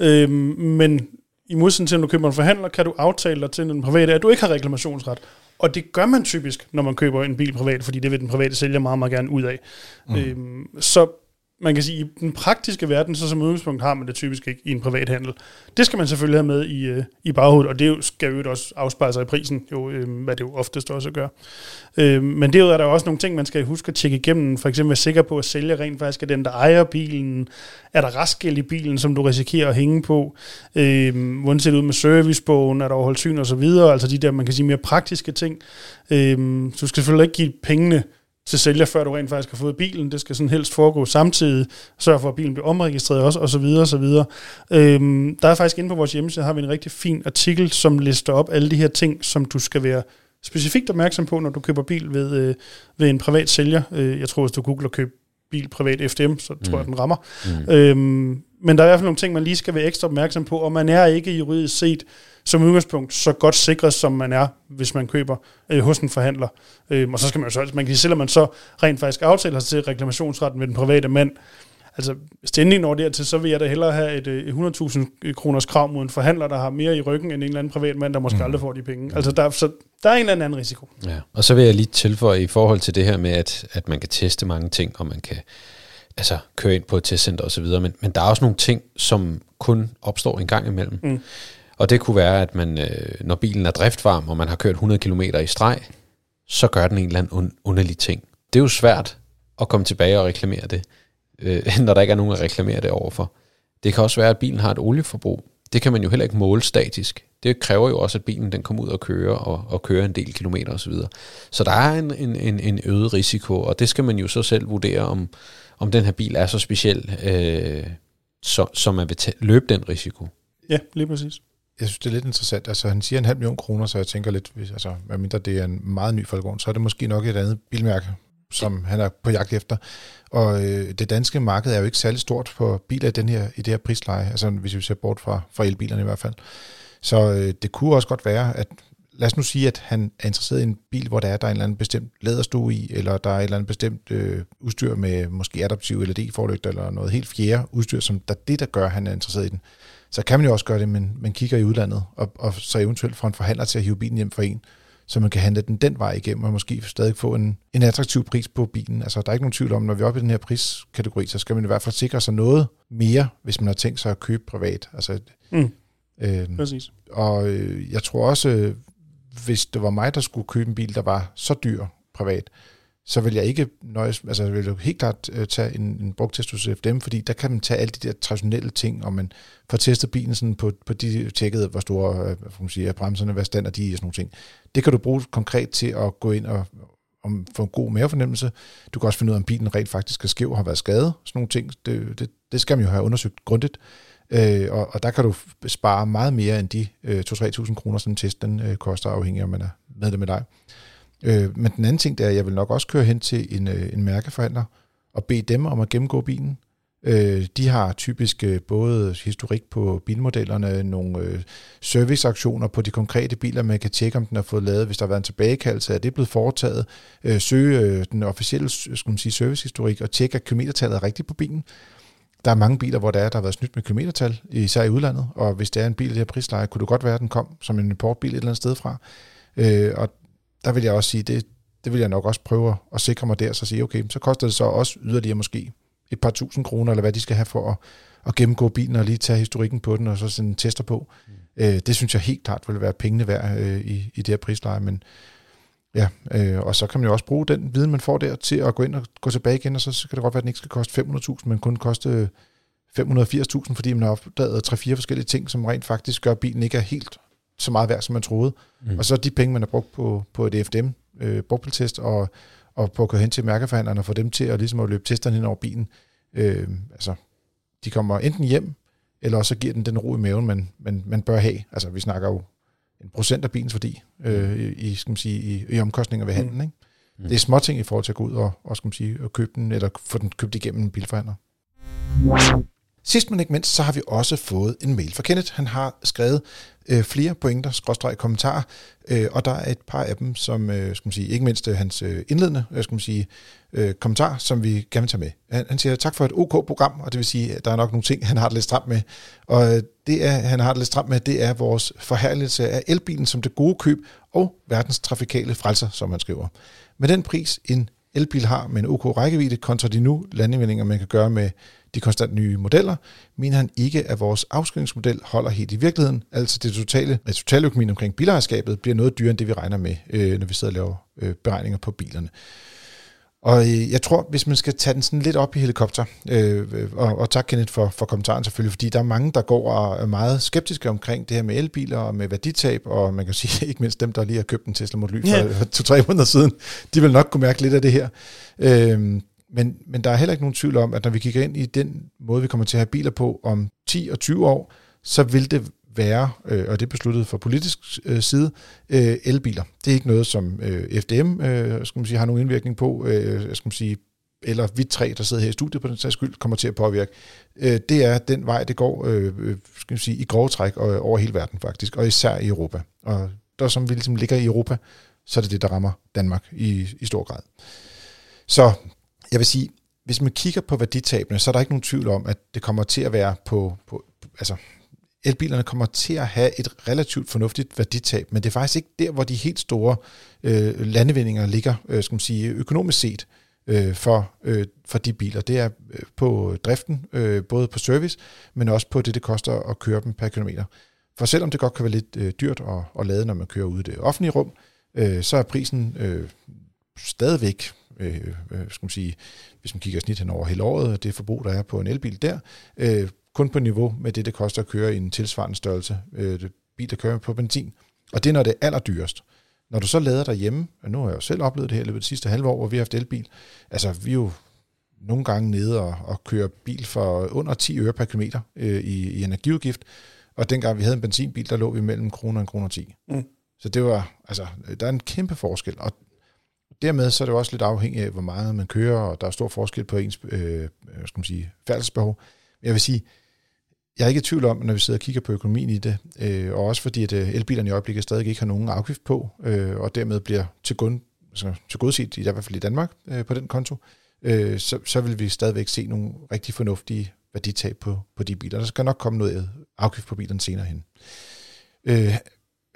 Øhm, men i modsætning til, når du køber en forhandler, kan du aftale dig til den private, at du ikke har reklamationsret. Og det gør man typisk, når man køber en bil privat, fordi det vil den private sælger meget, meget gerne ud af. Mm. Øhm, så man kan sige, i den praktiske verden, så som udgangspunkt har man det typisk ikke i en privat handel. Det skal man selvfølgelig have med i, øh, i baghovedet, og det skal jo også afspejle sig i prisen, jo, øh, hvad det jo oftest også gør. Øh, men det er der også nogle ting, man skal huske at tjekke igennem. For eksempel være sikker på, at sælger rent faktisk er den, der ejer bilen. Er der restgæld i bilen, som du risikerer at hænge på? Øh, hvordan ser det ud med servicebogen? Er der overholdt syn og så videre? Altså de der, man kan sige, mere praktiske ting. Øh, så du skal selvfølgelig ikke give pengene til sælger, før du rent faktisk har fået bilen. Det skal sådan helst foregå samtidig. Sørg for, at bilen bliver omregistreret også, og så videre, og så videre. Øhm, der er faktisk inde på vores hjemmeside, har vi en rigtig fin artikel, som lister op alle de her ting, som du skal være specifikt opmærksom på, når du køber bil ved, øh, ved en privat sælger. Øh, jeg tror, hvis du googler køb bil privat FDM, så tror mm. jeg, den rammer. Mm. Øhm, men der er i hvert fald nogle ting, man lige skal være ekstra opmærksom på, og man er ikke juridisk set som udgangspunkt så godt sikret, som man er, hvis man køber øh, hos en forhandler. Øh, og så skal man jo så, man kan sige, selvom man så rent faktisk aftaler sig til reklamationsretten med den private mand, altså endelig når dertil, så vil jeg da hellere have et, et 100.000 kroners krav mod en forhandler, der har mere i ryggen end en eller anden privat mand, der måske mm. aldrig får de penge. Altså der, så der er en eller anden risiko. Ja. Og så vil jeg lige tilføje i forhold til det her med, at, at man kan teste mange ting, og man kan altså, køre ind på et testcenter osv., men, men der er også nogle ting, som kun opstår en gang imellem. Mm. Og det kunne være, at man, øh, når bilen er driftvarm, og man har kørt 100 km i streg, så gør den en eller anden un- underlig ting. Det er jo svært at komme tilbage og reklamere det, øh, [laughs] når der ikke er nogen at reklamere det overfor. Det kan også være, at bilen har et olieforbrug. Det kan man jo heller ikke måle statisk. Det kræver jo også, at bilen den kommer ud og kører, og, og kører en del kilometer osv. Så, så der er en, en, en, en øget risiko, og det skal man jo så selv vurdere, om, om den her bil er så speciel, øh, så, så man vil løbe den risiko. Ja, lige præcis jeg synes, det er lidt interessant. Altså, han siger en halv million kroner, så jeg tænker lidt, hvis, altså, hvad mindre det er en meget ny Falcon, så er det måske nok et andet bilmærke, som han er på jagt efter. Og øh, det danske marked er jo ikke særlig stort for biler i, den her, i det her prisleje, altså hvis vi ser bort fra, fra elbilerne i hvert fald. Så øh, det kunne også godt være, at lad os nu sige, at han er interesseret i en bil, hvor der er, der er en eller anden bestemt læderstue i, eller der er et eller andet bestemt øh, udstyr med måske adaptiv LED-forlygter, eller noget helt fjerde udstyr, som der det, der gør, at han er interesseret i den så kan man jo også gøre det, men man kigger i udlandet, og, og så eventuelt får en forhandler til at hive bilen hjem for en, så man kan handle den den vej igennem, og måske stadig få en, en attraktiv pris på bilen. Altså, der er ikke nogen tvivl om, når vi er oppe i den her priskategori, så skal man i hvert fald sikre sig noget mere, hvis man har tænkt sig at købe privat. Altså, mm. øh, Præcis. Og øh, jeg tror også, hvis det var mig, der skulle købe en bil, der var så dyr privat, så vil jeg ikke nøjes, altså jeg vil jo helt klart uh, tage en, en brugtest hos FDM, fordi der kan man tage alle de der traditionelle ting, og man får testet bilen sådan på, på de tjekket, hvor store uh, hvad man sige, er bremserne, hvad stand er de og sådan nogle ting. Det kan du bruge konkret til at gå ind og om, få en god mavefornemmelse. Du kan også finde ud af, om bilen rent faktisk er skæv og har været skadet. Sådan nogle ting, det, det, det skal man jo have undersøgt grundigt. Øh, og, og der kan du spare meget mere end de øh, 2-3.000 kroner, som testen test den øh, koster, afhængig af, om man er medlem med dig. Øh, men den anden ting, det er, at jeg vil nok også køre hen til en, øh, en mærkeforhandler og bede dem om at gennemgå bilen. Øh, de har typisk øh, både historik på bilmodellerne, nogle øh, serviceaktioner på de konkrete biler, man kan tjekke, om den har fået lavet, hvis der har været en tilbagekaldelse, er det blevet foretaget, øh, søge øh, den officielle skal man sige, servicehistorik og tjekke, at kilometertallet er rigtigt på bilen. Der er mange biler, hvor der, er, der har været snydt med kilometertal, især i udlandet, og hvis det er en bil i det her prisleje, kunne det godt være, at den kom som en importbil et eller andet sted fra. Øh, og der vil jeg også sige, det, det vil jeg nok også prøve at sikre mig der, så sige, okay, så koster det så også yderligere måske et par tusind kroner, eller hvad de skal have for at, at gennemgå bilen og lige tage historikken på den, og så sende tester på. Mm. Øh, det synes jeg helt klart vil være pengene værd øh, i, i det her prisleje, men ja, øh, og så kan man jo også bruge den viden, man får der, til at gå ind og gå tilbage igen, og så, så kan det godt være, at den ikke skal koste 500.000, men kun koste 580.000, fordi man har opdaget tre-fire forskellige ting, som rent faktisk gør, at bilen ikke er helt så meget værd, som man troede. Mm. Og så de penge, man har brugt på, på et FDM, øh, brugbiltest, og, og på at gå hen til mærkeforhandlerne og få dem til at, ligesom at løbe testerne hen over bilen. Øh, altså, de kommer enten hjem, eller også så giver den den ro i maven, man, man, man bør have. Altså, vi snakker jo en procent af bilens værdi øh, i, skal man sige, i, i omkostninger ved handlen. Mm. Ikke? Mm. Det er små ting i forhold til at gå ud og, og, skal man sige, og købe den, eller få den købt igennem en bilforhandler. Sidst men ikke mindst, så har vi også fået en mail fra Kenneth. Han har skrevet øh, flere pointer, skråstreg kommentarer, øh, og der er et par af dem, som, øh, skal man sige, ikke mindst øh, hans øh, indledende øh, skal man sige, øh, kommentar, som vi gerne vil tage med. Han, han siger tak for et OK program, og det vil sige, at der er nok nogle ting, han har det lidt stramt med. Og øh, det, er, han har det lidt stramt med, det er vores forherligelse af elbilen som det gode køb og verdens trafikale frelser, som han skriver. Med den pris, en elbil har med en OK rækkevidde kontra de nu landevindinger, man kan gøre med de konstant nye modeller, mener han ikke, at vores afskrivningsmodel holder helt i virkeligheden. Altså det totale, det totale økonomien omkring bilejerskabet bliver noget dyrere, end det vi regner med, øh, når vi sidder og laver øh, beregninger på bilerne. Og øh, jeg tror, hvis man skal tage den sådan lidt op i helikopter, øh, og, og tak Kenneth for, for kommentaren selvfølgelig, fordi der er mange, der går og er meget skeptiske omkring det her med elbiler og med værditab, og man kan [laughs] sige, ikke mindst dem, der lige har købt en Tesla Model Y for yeah. [laughs] to-tre måneder siden, de vil nok kunne mærke lidt af det her. Øh, men, men der er heller ikke nogen tvivl om, at når vi kigger ind i den måde, vi kommer til at have biler på om 10 og 20 år, så vil det være, øh, og det er besluttet fra politisk øh, side, øh, elbiler. Det er ikke noget, som øh, FDM øh, skal man sige, har nogen indvirkning på, øh, skal man sige, eller vi tre, der sidder her i studiet på den sags skyld, kommer til at påvirke. Øh, det er den vej, det går øh, øh skal man sige, i grove træk og, over hele verden faktisk, og især i Europa. Og der som vi ligesom ligger i Europa, så er det det, der rammer Danmark i, i stor grad. Så jeg vil sige, hvis man kigger på værditabene, så er der ikke nogen tvivl om, at det kommer til at være på, på altså elbilerne kommer til at have et relativt fornuftigt værditab, men det er faktisk ikke der, hvor de helt store øh, landevindinger ligger, øh, skal man sige, økonomisk set øh, for, øh, for de biler. Det er øh, på driften, øh, både på service, men også på det, det koster at køre dem per kilometer. For selvom det godt kan være lidt øh, dyrt at, at lade, når man kører ude i det offentlige rum, øh, så er prisen øh, stadigvæk øh, øh, skal man sige, hvis man kigger snit hen over hele året, det forbrug, der er på en elbil der, øh, kun på niveau med det, det koster at køre i en tilsvarende størrelse øh, bil, der kører på benzin. Og det er, når det er allerdyrest. Når du så lader derhjemme, og nu har jeg jo selv oplevet det her i løbet af de sidste halve år, hvor vi har haft elbil, altså vi er jo nogle gange nede og, og kører bil for under 10 øre per kilometer øh, i, i energiudgift, og dengang vi havde en benzinbil, der lå vi mellem kroner og en kroner 10. Mm. Så det var, altså, der er en kæmpe forskel, og dermed så er det jo også lidt afhængigt af, hvor meget man kører, og der er stor forskel på ens øh, øh skal man sige, færdselsbehov. Men jeg vil sige, jeg er ikke i tvivl om, når vi sidder og kigger på økonomien i det, øh, og også fordi, at øh, elbilerne i øjeblikket stadig ikke har nogen afgift på, øh, og dermed bliver til, grund, altså, til godset, i hvert fald i Danmark, øh, på den konto, øh, så, så vil vi stadigvæk se nogle rigtig fornuftige værditab på, på de biler. Der skal nok komme noget afgift på bilerne senere hen. Øh,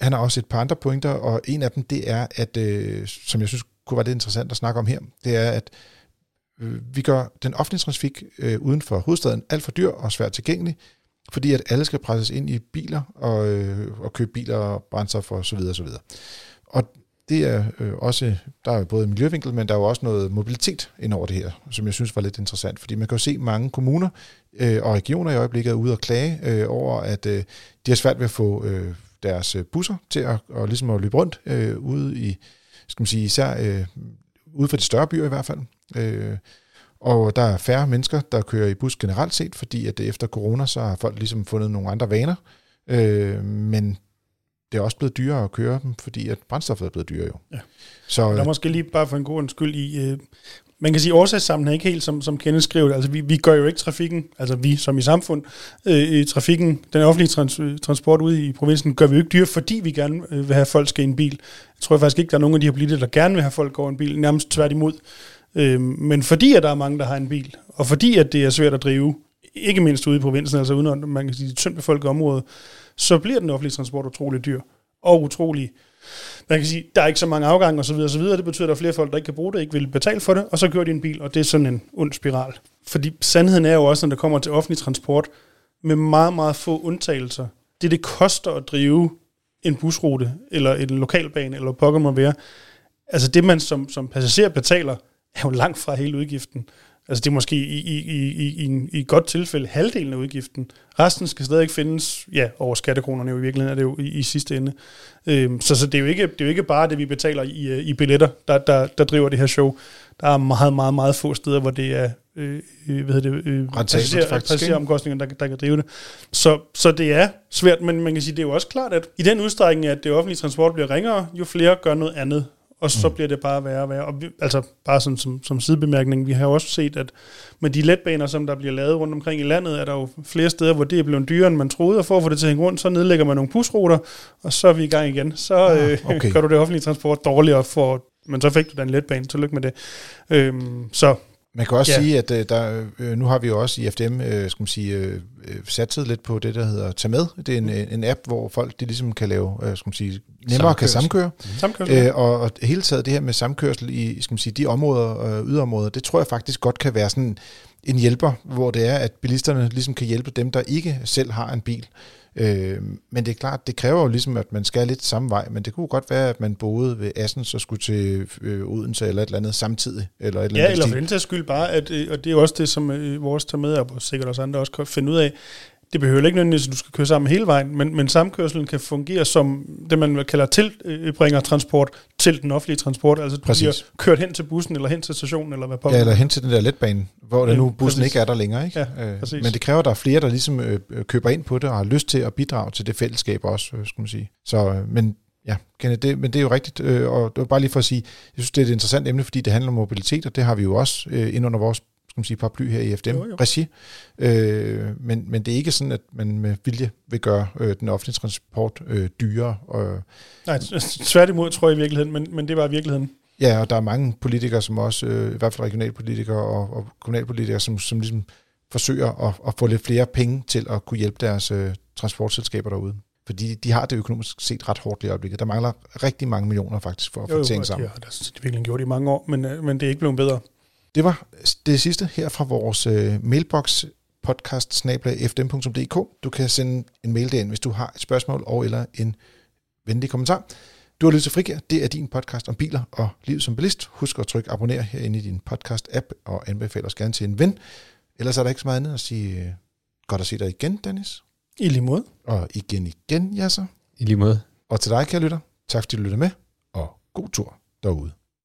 han har også et par andre pointer, og en af dem, det er, at, øh, som jeg synes kunne være lidt interessant at snakke om her, det er, at øh, vi gør den offentlige trafik øh, uden for hovedstaden alt for dyr og svært tilgængelig, fordi at alle skal presses ind i biler og, øh, og købe biler og brændstof og så videre og så videre. Og det er øh, også, der er både miljøvinkel, men der er jo også noget mobilitet ind over det her, som jeg synes var lidt interessant, fordi man kan jo se mange kommuner øh, og regioner i øjeblikket er ude og klage øh, over, at øh, de har svært ved at få øh, deres øh, busser til at, og ligesom at løbe rundt øh, ude i, skal man sige, især øh, ude for de større byer i hvert fald. Øh, og der er færre mennesker, der kører i bus generelt set, fordi at efter corona, så har folk ligesom fundet nogle andre vaner. Øh, men det er også blevet dyrere at køre dem, fordi at brændstoffet er blevet dyrere jo. Ja. Så, der er måske lige bare for en god skyld i, øh, man kan sige, årsagssammen er ikke helt, som, som Kenneth skrev Altså, vi, vi gør jo ikke trafikken, altså vi som i samfund, øh, trafikken, den offentlige trans, øh, transport ude i provinsen, gør vi jo ikke dyre, fordi vi gerne øh, vil have, at folk skal i en bil. Jeg tror faktisk ikke, der er nogen af de her politikere, der gerne vil have folk gå en bil, nærmest tværtimod. Øh, men fordi at der er mange, der har en bil, og fordi at det er svært at drive, ikke mindst ude i provinsen, altså uden man kan sige, det tyndt befolkede område, så bliver den offentlige transport utrolig dyr, og utrolig man kan sige, der er ikke så mange afgange osv. osv. Det betyder, at der er flere folk, der ikke kan bruge det, ikke vil betale for det, og så kører de en bil, og det er sådan en ond spiral. Fordi sandheden er jo også, når det kommer til offentlig transport, med meget, meget få undtagelser, det det koster at drive en busrute, eller en lokalbane, eller pokker må være, altså det man som, som passager betaler, er jo langt fra hele udgiften. Altså det er måske i, i, i, i, i, i godt tilfælde halvdelen af udgiften. Resten skal stadig findes, ja, over skattekronerne jo i virkeligheden er det jo i, i sidste ende. Øhm, så så det, er jo ikke, det er jo ikke bare det, vi betaler i, øh, i billetter, der, der, der driver det her show. Der er meget, meget, meget få steder, hvor det er øh, øh hvad hedder det, øh, passageromkostninger, der, der kan drive det. Så, så det er svært, men man kan sige, det er jo også klart, at i den udstrækning, at det offentlige transport bliver ringere, jo flere gør noget andet og så mm. bliver det bare værre og værre. Og vi, altså bare sådan som, som sidebemærkning, vi har jo også set, at med de letbaner, som der bliver lavet rundt omkring i landet, er der jo flere steder, hvor det er blevet dyrere, end man troede, og for at få det til at hænge rundt, så nedlægger man nogle busruter, og så er vi i gang igen. Så ah, øh, okay. gør du det offentlige transport dårligere, for, men så fik du da en letbane, tillykke med det. Øhm, så man kan også ja. sige, at øh, der, øh, nu har vi jo også i FDM øh, skal man sige, satset lidt på det, der hedder Tag Med. Det er en, en app, hvor folk de ligesom kan lave, skal man sige, nemmere kan samkøre. Mm. Samkørsel. Øh, og, og hele taget det her med samkørsel i skal man sige, de områder, øh, yderområder, det tror jeg faktisk godt kan være sådan en hjælper, hvor det er, at bilisterne ligesom kan hjælpe dem, der ikke selv har en bil. Øh, men det er klart, det kræver jo ligesom, at man skal lidt samme vej, men det kunne godt være, at man boede ved Assens og skulle til øh, Odense eller et eller andet samtidig. Eller et eller ja, andet eller for den skyld bare, at, øh, og det er jo også det, som øh, vores tager med, og sikkert også andre også kan finde ud af, det behøver ikke nødvendigvis, at du skal køre sammen hele vejen, men, men samkørselen kan fungere som det, man kalder tilbringertransport til den offentlige transport. Altså du præcis. bliver kørt hen til bussen, eller hen til stationen, eller hvad på. Ja, eller hen til den der letbane, hvor ja, nu bussen præcis. ikke er der længere. Ikke? Ja, øh, men det kræver, at der er flere, der ligesom øh, køber ind på det, og har lyst til at bidrage til det fællesskab også, øh, skulle man sige. Så, øh, men Ja, Kenneth, det, men det er jo rigtigt, øh, og det var bare lige for at sige, jeg synes, det er et interessant emne, fordi det handler om mobilitet, og det har vi jo også øh, ind under vores skal man sige, paraply her i FDM-regi. Øh, men, men det er ikke sådan, at man med vilje vil gøre øh, den offentlige transport øh, dyrere. Og, Nej, tværtimod tror jeg i virkeligheden, men, men det var i virkeligheden. Ja, og der er mange politikere, som også, øh, i hvert fald regionalpolitikere og, og kommunalpolitikere, som, som ligesom forsøger at, at få lidt flere penge til at kunne hjælpe deres øh, transportselskaber derude. Fordi de har det økonomisk set ret hårdt i øjeblikket. Der mangler rigtig mange millioner faktisk for at få ting sammen. Jo, det har det virkelig gjort i mange år, men, øh, men det er ikke blevet bedre. Det var det sidste her fra vores øh, mailbox podcast fdm.dk. Du kan sende en mail derind, hvis du har et spørgsmål og eller en venlig kommentar. Du har lyttet til Frigær. Det er din podcast om biler og livet som bilist. Husk at trykke abonner herinde i din podcast-app og anbefale os gerne til en ven. Ellers er der ikke så meget andet at sige øh, godt at se dig igen, Dennis. I lige måde. Og igen igen, Jasser. I lige måde. Og til dig, kære lytter, tak fordi du lytter med, og god tur derude.